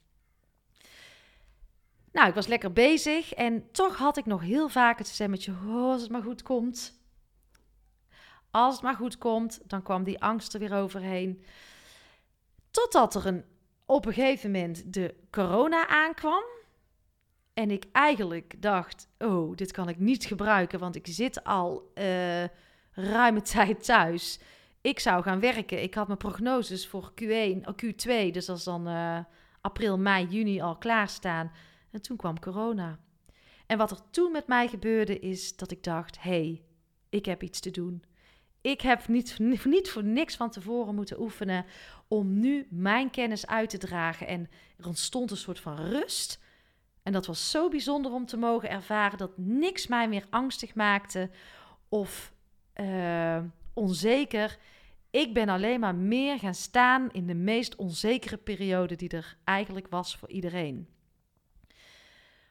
Speaker 1: Nou, ik was lekker bezig en toch had ik nog heel vaak het stemmetje: oh, als het maar goed komt. Als het maar goed komt, dan kwam die angst er weer overheen. Totdat er een, op een gegeven moment de corona aankwam. En ik eigenlijk dacht: oh, dit kan ik niet gebruiken, want ik zit al uh, ruime tijd thuis. Ik zou gaan werken. Ik had mijn prognoses voor Q1, Q2, dus dat is dan uh, april, mei, juni al klaarstaan. En toen kwam corona. En wat er toen met mij gebeurde is dat ik dacht: hé, hey, ik heb iets te doen. Ik heb niet, niet voor niks van tevoren moeten oefenen om nu mijn kennis uit te dragen. En er ontstond een soort van rust. En dat was zo bijzonder om te mogen ervaren dat niks mij meer angstig maakte of uh, onzeker. Ik ben alleen maar meer gaan staan in de meest onzekere periode die er eigenlijk was voor iedereen.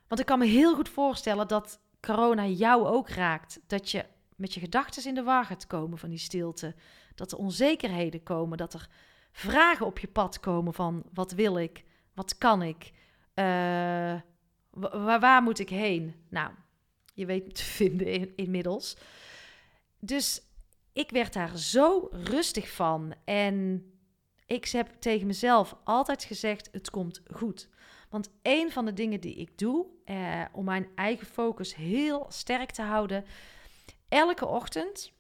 Speaker 1: Want ik kan me heel goed voorstellen dat corona jou ook raakt. Dat je met je gedachten in de war gaat komen van die stilte. Dat er onzekerheden komen. Dat er vragen op je pad komen van wat wil ik? Wat kan ik? Uh, waar, moet ik heen? Nou, je weet me te vinden inmiddels. Dus ik werd daar zo rustig van. En ik heb tegen mezelf altijd gezegd: het komt goed. Want een van de dingen die ik doe eh, om mijn eigen focus heel sterk te houden, elke ochtend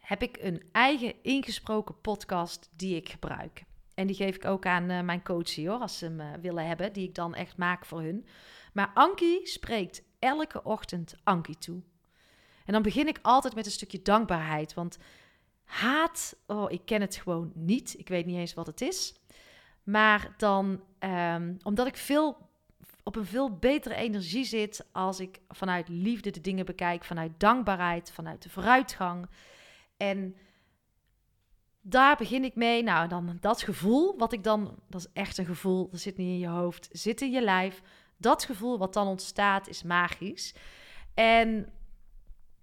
Speaker 1: heb ik een eigen ingesproken podcast die ik gebruik. En die geef ik ook aan uh, mijn coachie hoor, als ze hem uh, willen hebben, die ik dan echt maak voor hun. Maar Ankie spreekt elke ochtend Ankie toe. En dan begin ik altijd met een stukje dankbaarheid, want haat, oh, ik ken het gewoon niet. Ik weet niet eens wat het is. Maar dan, um, omdat ik veel op een veel betere energie zit als ik vanuit liefde de dingen bekijk, vanuit dankbaarheid, vanuit de vooruitgang. En daar begin ik mee. Nou, dan dat gevoel, wat ik dan, dat is echt een gevoel, dat zit niet in je hoofd, zit in je lijf. Dat gevoel wat dan ontstaat is magisch. En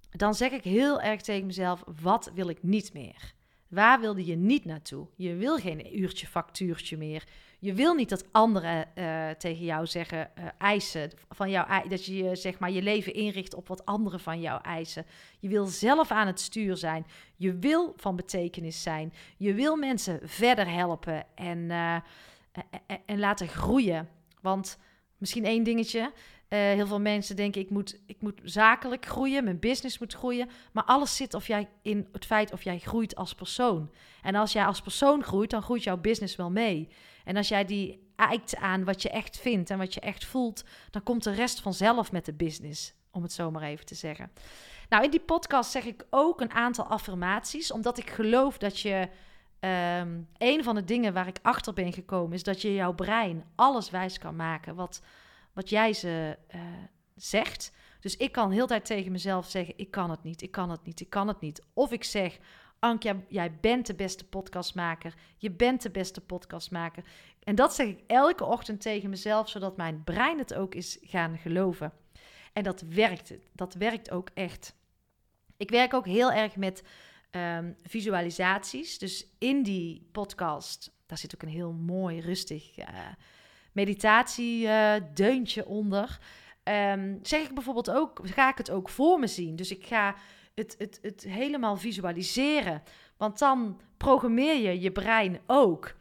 Speaker 1: dan zeg ik heel erg tegen mezelf: wat wil ik niet meer? Waar wilde je niet naartoe? Je wil geen uurtje factuurtje meer. Je wil niet dat anderen uh, tegen jou zeggen, uh, eisen van jou, dat je zeg maar je leven inricht op wat anderen van jou eisen. Je wil zelf aan het stuur zijn. Je wil van betekenis zijn. Je wil mensen verder helpen en, uh, en, en laten groeien. Want misschien één dingetje. Eh, heel veel mensen denken, ik moet, ik moet zakelijk groeien, mijn business moet groeien. Maar alles zit of jij in het feit of jij groeit als persoon. En als jij als persoon groeit, dan groeit jouw business wel mee. En als jij die eikt aan wat je echt vindt en wat je echt voelt, dan komt de rest vanzelf met de business, om het zo maar even te zeggen. Nou, in die podcast zeg ik ook een aantal affirmaties, omdat ik geloof dat je. Um, een van de dingen waar ik achter ben gekomen is dat je jouw brein alles wijs kan maken wat, wat jij ze uh, zegt. Dus ik kan heel tijd tegen mezelf zeggen: ik kan het niet, ik kan het niet, ik kan het niet. Of ik zeg: Ank, jij bent de beste podcastmaker. Je bent de beste podcastmaker. En dat zeg ik elke ochtend tegen mezelf, zodat mijn brein het ook is gaan geloven. En dat werkt. Dat werkt ook echt. Ik werk ook heel erg met um, visualisaties. Dus in die podcast, daar zit ook een heel mooi, rustig uh, meditatiedeuntje uh, onder. Um, zeg ik bijvoorbeeld ook, ga ik het ook voor me zien. Dus ik ga het, het, het helemaal visualiseren. Want dan programmeer je je brein ook.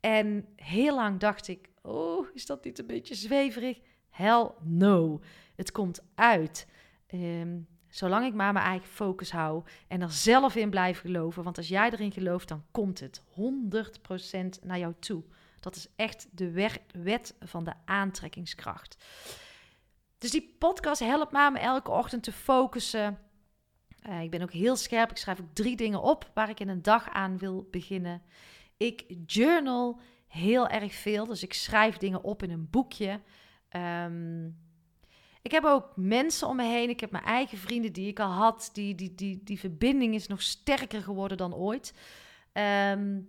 Speaker 1: En heel lang dacht ik, oh, is dat niet een beetje zweverig? Hell no. Het komt uit. Um, zolang ik maar mijn eigen focus hou en er zelf in blijf geloven. Want als jij erin gelooft, dan komt het 100% naar jou toe. Dat is echt de wet van de aantrekkingskracht. Dus die podcast helpt me om elke ochtend te focussen uh, ik ben ook heel scherp. Ik schrijf ook drie dingen op waar ik in een dag aan wil beginnen. Ik journal heel erg veel. Dus ik schrijf dingen op in een boekje. Um, ik heb ook mensen om me heen. Ik heb mijn eigen vrienden die ik al had. Die, die, die, die verbinding is nog sterker geworden dan ooit. Um,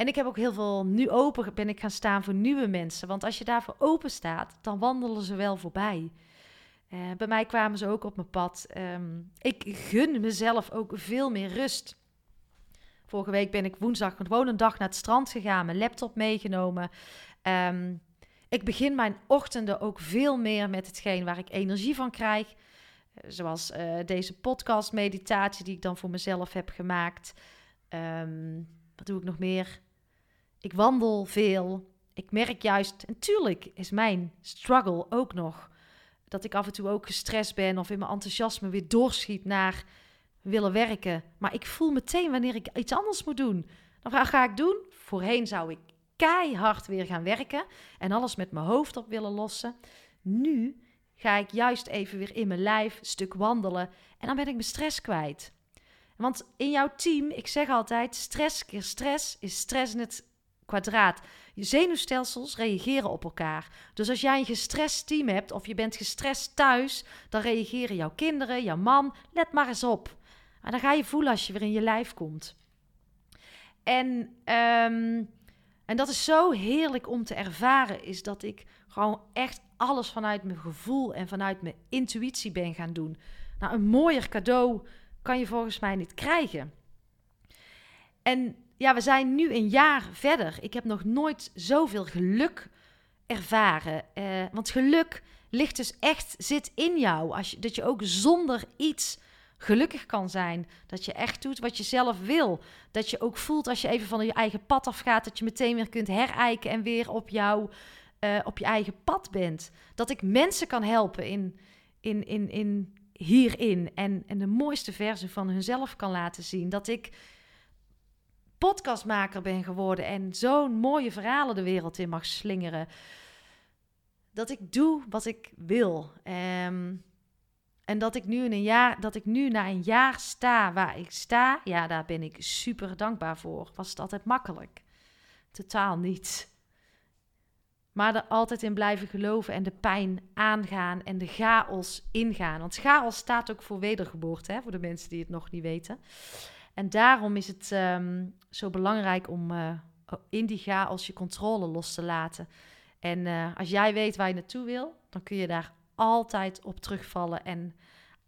Speaker 1: en ik heb ook heel veel nu open ben ik gaan staan voor nieuwe mensen. Want als je daarvoor open staat, dan wandelen ze wel voorbij. Uh, bij mij kwamen ze ook op mijn pad. Um, ik gun mezelf ook veel meer rust. Vorige week ben ik woensdag gewoon een dag naar het strand gegaan, mijn laptop meegenomen. Um, ik begin mijn ochtenden ook veel meer met hetgeen waar ik energie van krijg. Uh, zoals uh, deze podcast meditatie die ik dan voor mezelf heb gemaakt. Um, wat doe ik nog meer? Ik wandel veel. Ik merk juist, en tuurlijk is mijn struggle ook nog dat ik af en toe ook gestrest ben of in mijn enthousiasme weer doorschiet naar willen werken. Maar ik voel meteen wanneer ik iets anders moet doen. Dan ga ik doen. Voorheen zou ik keihard weer gaan werken en alles met mijn hoofd op willen lossen. Nu ga ik juist even weer in mijn lijf stuk wandelen en dan ben ik mijn stress kwijt. Want in jouw team, ik zeg altijd, stress keer stress is stress in het kwadraat. Je zenuwstelsels reageren op elkaar. Dus als jij een gestrest team hebt of je bent gestrest thuis, dan reageren jouw kinderen, jouw man. Let maar eens op. En dan ga je voelen als je weer in je lijf komt. En, um, en dat is zo heerlijk om te ervaren, is dat ik gewoon echt alles vanuit mijn gevoel en vanuit mijn intuïtie ben gaan doen. Nou, een mooier cadeau kan je volgens mij niet krijgen. En ja, we zijn nu een jaar verder. Ik heb nog nooit zoveel geluk ervaren. Uh, want geluk ligt dus echt, zit in jou. Als dat je ook zonder iets gelukkig kan zijn. Dat je echt doet wat je zelf wil. Dat je ook voelt als je even van je eigen pad afgaat, dat je meteen weer kunt herijken en weer op, jou, uh, op je eigen pad bent. Dat ik mensen kan helpen in, in, in, in hierin en, en de mooiste versie van hunzelf kan laten zien. Dat ik podcastmaker ben geworden en zo'n mooie verhalen de wereld in mag slingeren. Dat ik doe wat ik wil. Um, en dat ik nu in een jaar, dat ik nu na een jaar sta waar ik sta, ja, daar ben ik super dankbaar voor. Was het altijd makkelijk? Totaal niet. Maar er altijd in blijven geloven en de pijn aangaan en de chaos ingaan. Want chaos staat ook voor wedergeboorte, hè, voor de mensen die het nog niet weten. En daarom is het um, zo belangrijk om uh, in die chaos je controle los te laten. En uh, als jij weet waar je naartoe wil, dan kun je daar altijd op terugvallen en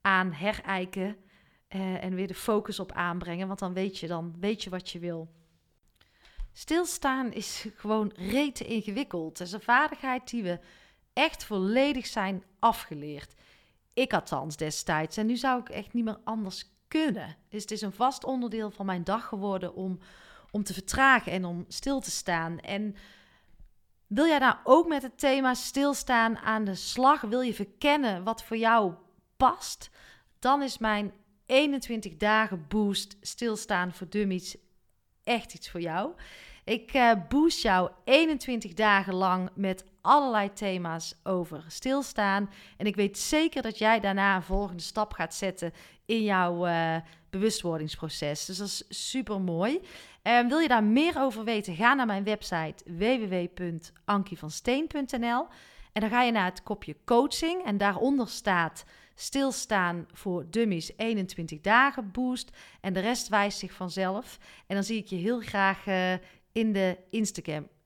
Speaker 1: aan herijken. Uh, en weer de focus op aanbrengen, want dan weet je, dan weet je wat je wil. Stilstaan is gewoon rete ingewikkeld. Het is een vaardigheid die we echt volledig zijn afgeleerd. Ik althans destijds. En nu zou ik echt niet meer anders kunnen. Dus het is een vast onderdeel van mijn dag geworden om, om te vertragen en om stil te staan. En Wil jij nou ook met het thema stilstaan aan de slag? Wil je verkennen wat voor jou past? Dan is mijn 21 dagen boost stilstaan voor dummies echt iets voor jou. Ik uh, boost jou 21 dagen lang met allerlei thema's over stilstaan. En ik weet zeker dat jij daarna een volgende stap gaat zetten in jouw uh, bewustwordingsproces. Dus dat is super mooi. Um, wil je daar meer over weten? Ga naar mijn website www.ankievansteen.nl en dan ga je naar het kopje coaching en daaronder staat stilstaan voor dummies 21 dagen boost en de rest wijst zich vanzelf. En dan zie ik je heel graag uh, in de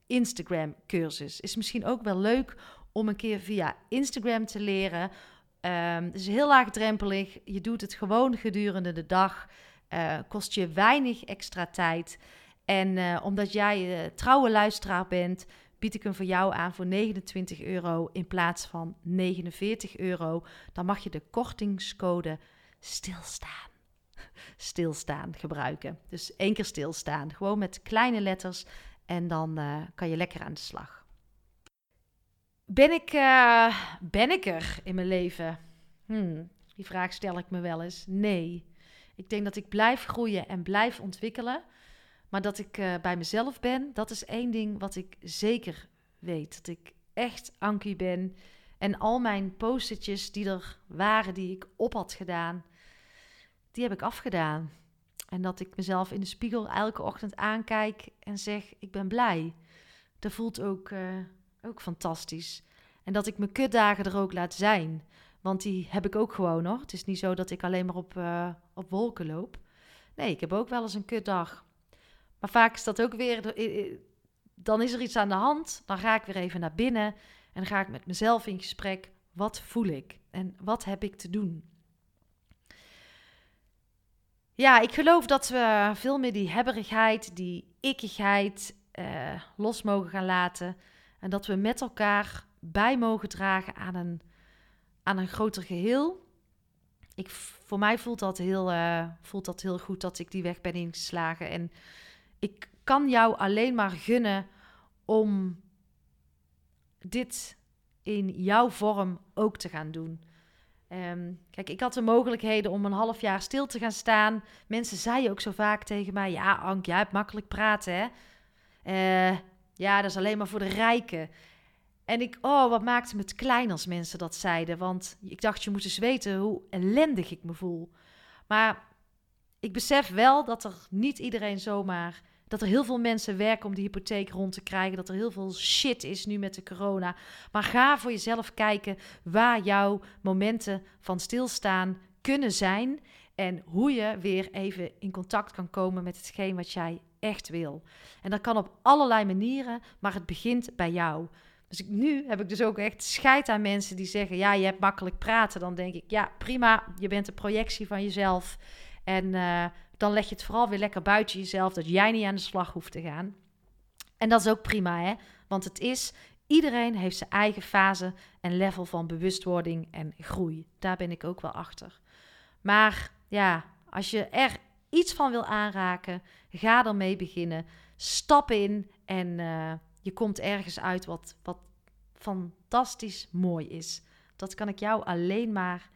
Speaker 1: Instagram cursus. Is misschien ook wel leuk om een keer via Instagram te leren. Um, het is heel laagdrempelig. Je doet het gewoon gedurende de dag. Uh, kost je weinig extra tijd. En uh, omdat jij uh, trouwe luisteraar bent, bied ik hem voor jou aan voor 29 euro in plaats van 49 euro. Dan mag je de kortingscode stilstaan. Stilstaan gebruiken. Dus één keer stilstaan. Gewoon met kleine letters. En dan kan je lekker aan de slag. Ben ik, uh, ben ik er in mijn leven? Hmm, die vraag stel ik me wel eens. Nee. Ik denk dat ik blijf groeien en blijf ontwikkelen. Maar dat ik uh, bij mezelf ben, dat is één ding wat ik zeker weet. Dat ik echt Ankie ben. En al mijn postertjes die er waren, die ik op had gedaan, die heb ik afgedaan. En dat ik mezelf in de spiegel elke ochtend aankijk en zeg: Ik ben blij. Dat voelt ook, uh, ook fantastisch. En dat ik mijn kutdagen er ook laat zijn. Want die heb ik ook gewoon hoor. Het is niet zo dat ik alleen maar op, uh, op wolken loop. Nee, ik heb ook wel eens een kutdag. Maar vaak is dat ook weer, dan is er iets aan de hand. Dan ga ik weer even naar binnen en ga ik met mezelf in gesprek. Wat voel ik en wat heb ik te doen? Ja, ik geloof dat we veel meer die hebberigheid, die ikkigheid uh, los mogen gaan laten. En dat we met elkaar bij mogen dragen aan een, aan een groter geheel. Ik, voor mij voelt dat, heel, uh, voelt dat heel goed dat ik die weg ben ingeslagen. En ik kan jou alleen maar gunnen om dit in jouw vorm ook te gaan doen. Um, kijk, ik had de mogelijkheden om een half jaar stil te gaan staan. Mensen zeiden ook zo vaak tegen mij: Ja, Ank, jij hebt makkelijk praten, hè? Uh, ja, dat is alleen maar voor de rijken. En ik, oh, wat maakte me het klein als mensen dat zeiden. Want ik dacht, je moet eens weten hoe ellendig ik me voel. Maar ik besef wel dat er niet iedereen zomaar dat er heel veel mensen werken om die hypotheek rond te krijgen. Dat er heel veel shit is nu met de corona. Maar ga voor jezelf kijken waar jouw momenten van stilstaan kunnen zijn. En hoe je weer even in contact kan komen met hetgeen wat jij echt wil. En dat kan op allerlei manieren, maar het begint bij jou. Dus ik, nu heb ik dus ook echt scheid aan mensen die zeggen: Ja, je hebt makkelijk praten. Dan denk ik: Ja, prima, je bent een projectie van jezelf. En uh, dan leg je het vooral weer lekker buiten jezelf, dat jij niet aan de slag hoeft te gaan. En dat is ook prima, hè? Want het is, iedereen heeft zijn eigen fase en level van bewustwording en groei. Daar ben ik ook wel achter. Maar ja, als je er iets van wil aanraken, ga ermee beginnen. Stap in en uh, je komt ergens uit wat, wat fantastisch mooi is. Dat kan ik jou alleen maar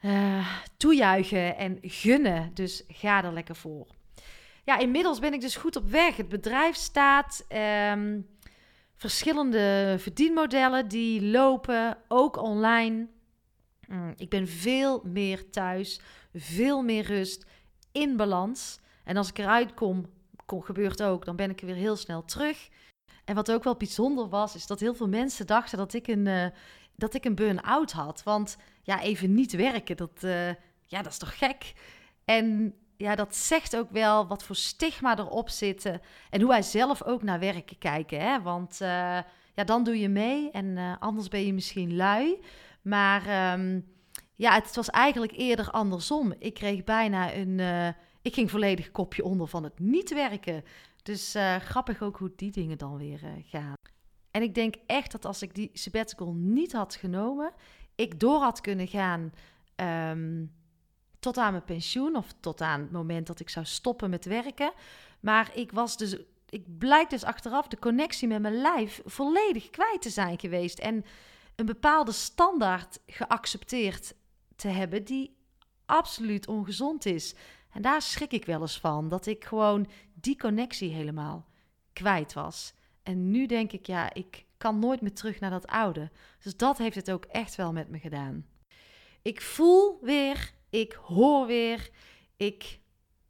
Speaker 1: uh, toejuichen en gunnen. Dus ga er lekker voor. Ja, inmiddels ben ik dus goed op weg. Het bedrijf staat. Um, verschillende verdienmodellen die lopen, ook online. Mm, ik ben veel meer thuis, veel meer rust, in balans. En als ik eruit kom, gebeurt ook, dan ben ik er weer heel snel terug. En wat ook wel bijzonder was, is dat heel veel mensen dachten dat ik een, uh, dat ik een burn-out had. Want ja, even niet werken, dat, uh, ja, dat is toch gek? En ja, dat zegt ook wel wat voor stigma erop zitten. En hoe wij zelf ook naar werken kijken. Hè? Want uh, ja, dan doe je mee en anders ben je misschien lui. Maar um, ja, het was eigenlijk eerder andersom. Ik kreeg bijna een. ik ging volledig kopje onder van het niet werken. Dus grappig ook hoe die dingen dan weer gaan. En ik denk echt dat als ik die sabbatical niet had genomen, ik door had kunnen gaan um, tot aan mijn pensioen of tot aan het moment dat ik zou stoppen met werken. Maar ik was dus ik blijk dus achteraf de connectie met mijn lijf volledig kwijt te zijn geweest. En een bepaalde standaard geaccepteerd te hebben die absoluut ongezond is. En daar schrik ik wel eens van, dat ik gewoon die connectie helemaal kwijt was. En nu denk ik, ja, ik kan nooit meer terug naar dat oude. Dus dat heeft het ook echt wel met me gedaan. Ik voel weer, ik hoor weer, ik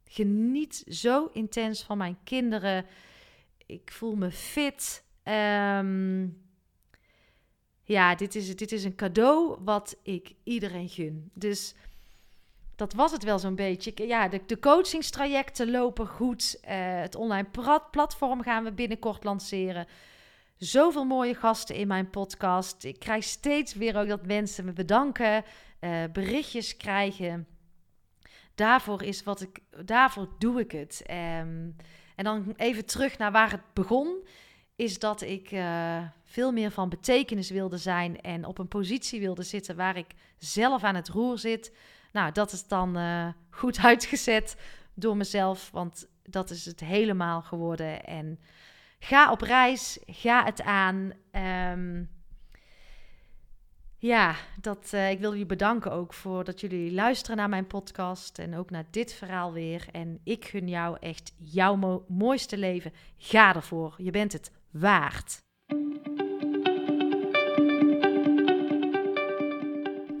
Speaker 1: geniet zo intens van mijn kinderen. Ik voel me fit. Ehm, ja, dit is, dit is een cadeau wat ik iedereen gun. Dus dat was het wel zo'n beetje. Ja, de, de coachingstrajecten lopen goed. Uh, het online platform gaan we binnenkort lanceren. Zoveel mooie gasten in mijn podcast. Ik krijg steeds weer ook dat mensen me bedanken, uh, berichtjes krijgen. Daarvoor is wat ik, daarvoor doe ik het. Um, en dan even terug naar waar het begon. Is dat ik uh, veel meer van betekenis wilde zijn en op een positie wilde zitten waar ik zelf aan het roer zit nou, dat is dan uh, goed uitgezet door mezelf, want dat is het helemaal geworden. En ga op reis, ga het aan. Um, ja, dat, uh, ik wil jullie bedanken ook voor dat jullie luisteren naar mijn podcast en ook naar dit verhaal weer. En ik gun jou echt jouw mo mooiste leven. Ga ervoor. Je bent het waard.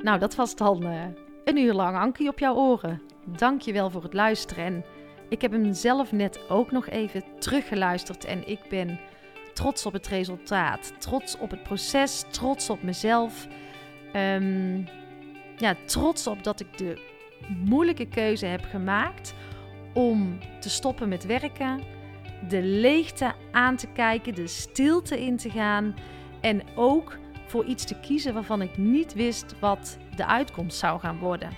Speaker 1: Nou, dat was dan uh, een uur lang Ankie op jouw oren. Dank je wel voor het luisteren. En ik heb hem zelf net ook nog even teruggeluisterd en ik ben trots op het resultaat. Trots op het proces, trots op mezelf. Um, ja, trots op dat ik de moeilijke keuze heb gemaakt om te stoppen met werken, de leegte aan te kijken, de stilte in te gaan en ook voor iets te kiezen waarvan ik niet wist wat de uitkomst zou gaan worden.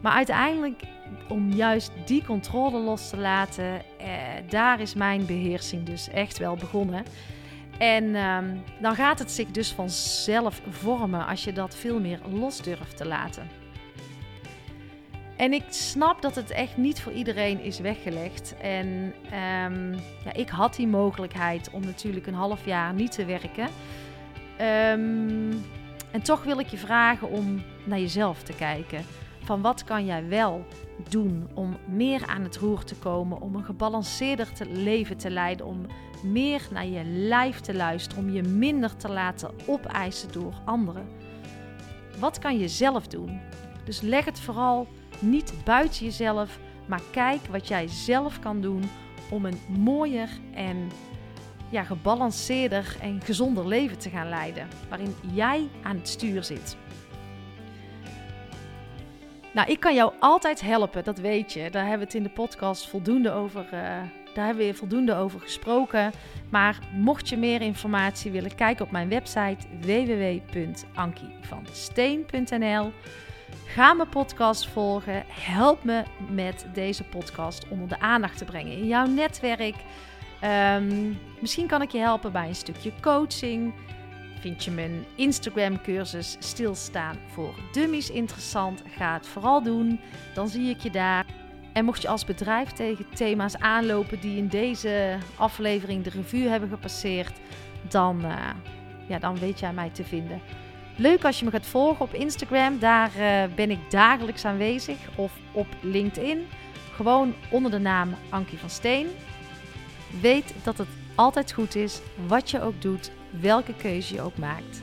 Speaker 1: Maar uiteindelijk, om juist die controle los te laten, eh, daar is mijn beheersing dus echt wel begonnen. En ehm, dan gaat het zich dus vanzelf vormen als je dat veel meer los durft te laten. En ik snap dat het echt niet voor iedereen is weggelegd. En ehm, ja, ik had die mogelijkheid om natuurlijk een half jaar niet te werken. Um, en toch wil ik je vragen om naar jezelf te kijken. Van wat kan jij wel doen om meer aan het roer te komen, om een gebalanceerder leven te leiden, om meer naar je lijf te luisteren, om je minder te laten opeisen door anderen. Wat kan je zelf doen? Dus leg het vooral niet buiten jezelf, maar kijk wat jij zelf kan doen om een mooier en ja, gebalanceerder en gezonder leven te gaan leiden. Waarin jij aan het stuur zit. Nou, ik kan jou altijd helpen, dat weet je. Daar hebben we het in de podcast voldoende over, uh, daar hebben we voldoende over gesproken. Maar mocht je meer informatie willen, kijk op mijn website www.ankievansteen.nl. Ga mijn podcast volgen. Help me met deze podcast onder de aandacht te brengen in jouw netwerk. Um, misschien kan ik je helpen bij een stukje coaching. Vind je mijn Instagram-cursus Stilstaan voor Dummies interessant? Ga het vooral doen. Dan zie ik je daar. En mocht je als bedrijf tegen thema's aanlopen die in deze aflevering de revue hebben gepasseerd, dan, uh, ja, dan weet jij mij te vinden. Leuk als je me gaat volgen op Instagram. Daar uh, ben ik dagelijks aanwezig. Of op LinkedIn. Gewoon onder de naam Ankie van Steen. Weet dat het altijd goed is, wat je ook doet, welke keuze je ook maakt.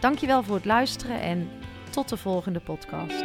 Speaker 1: Dankjewel voor het luisteren en tot de volgende podcast.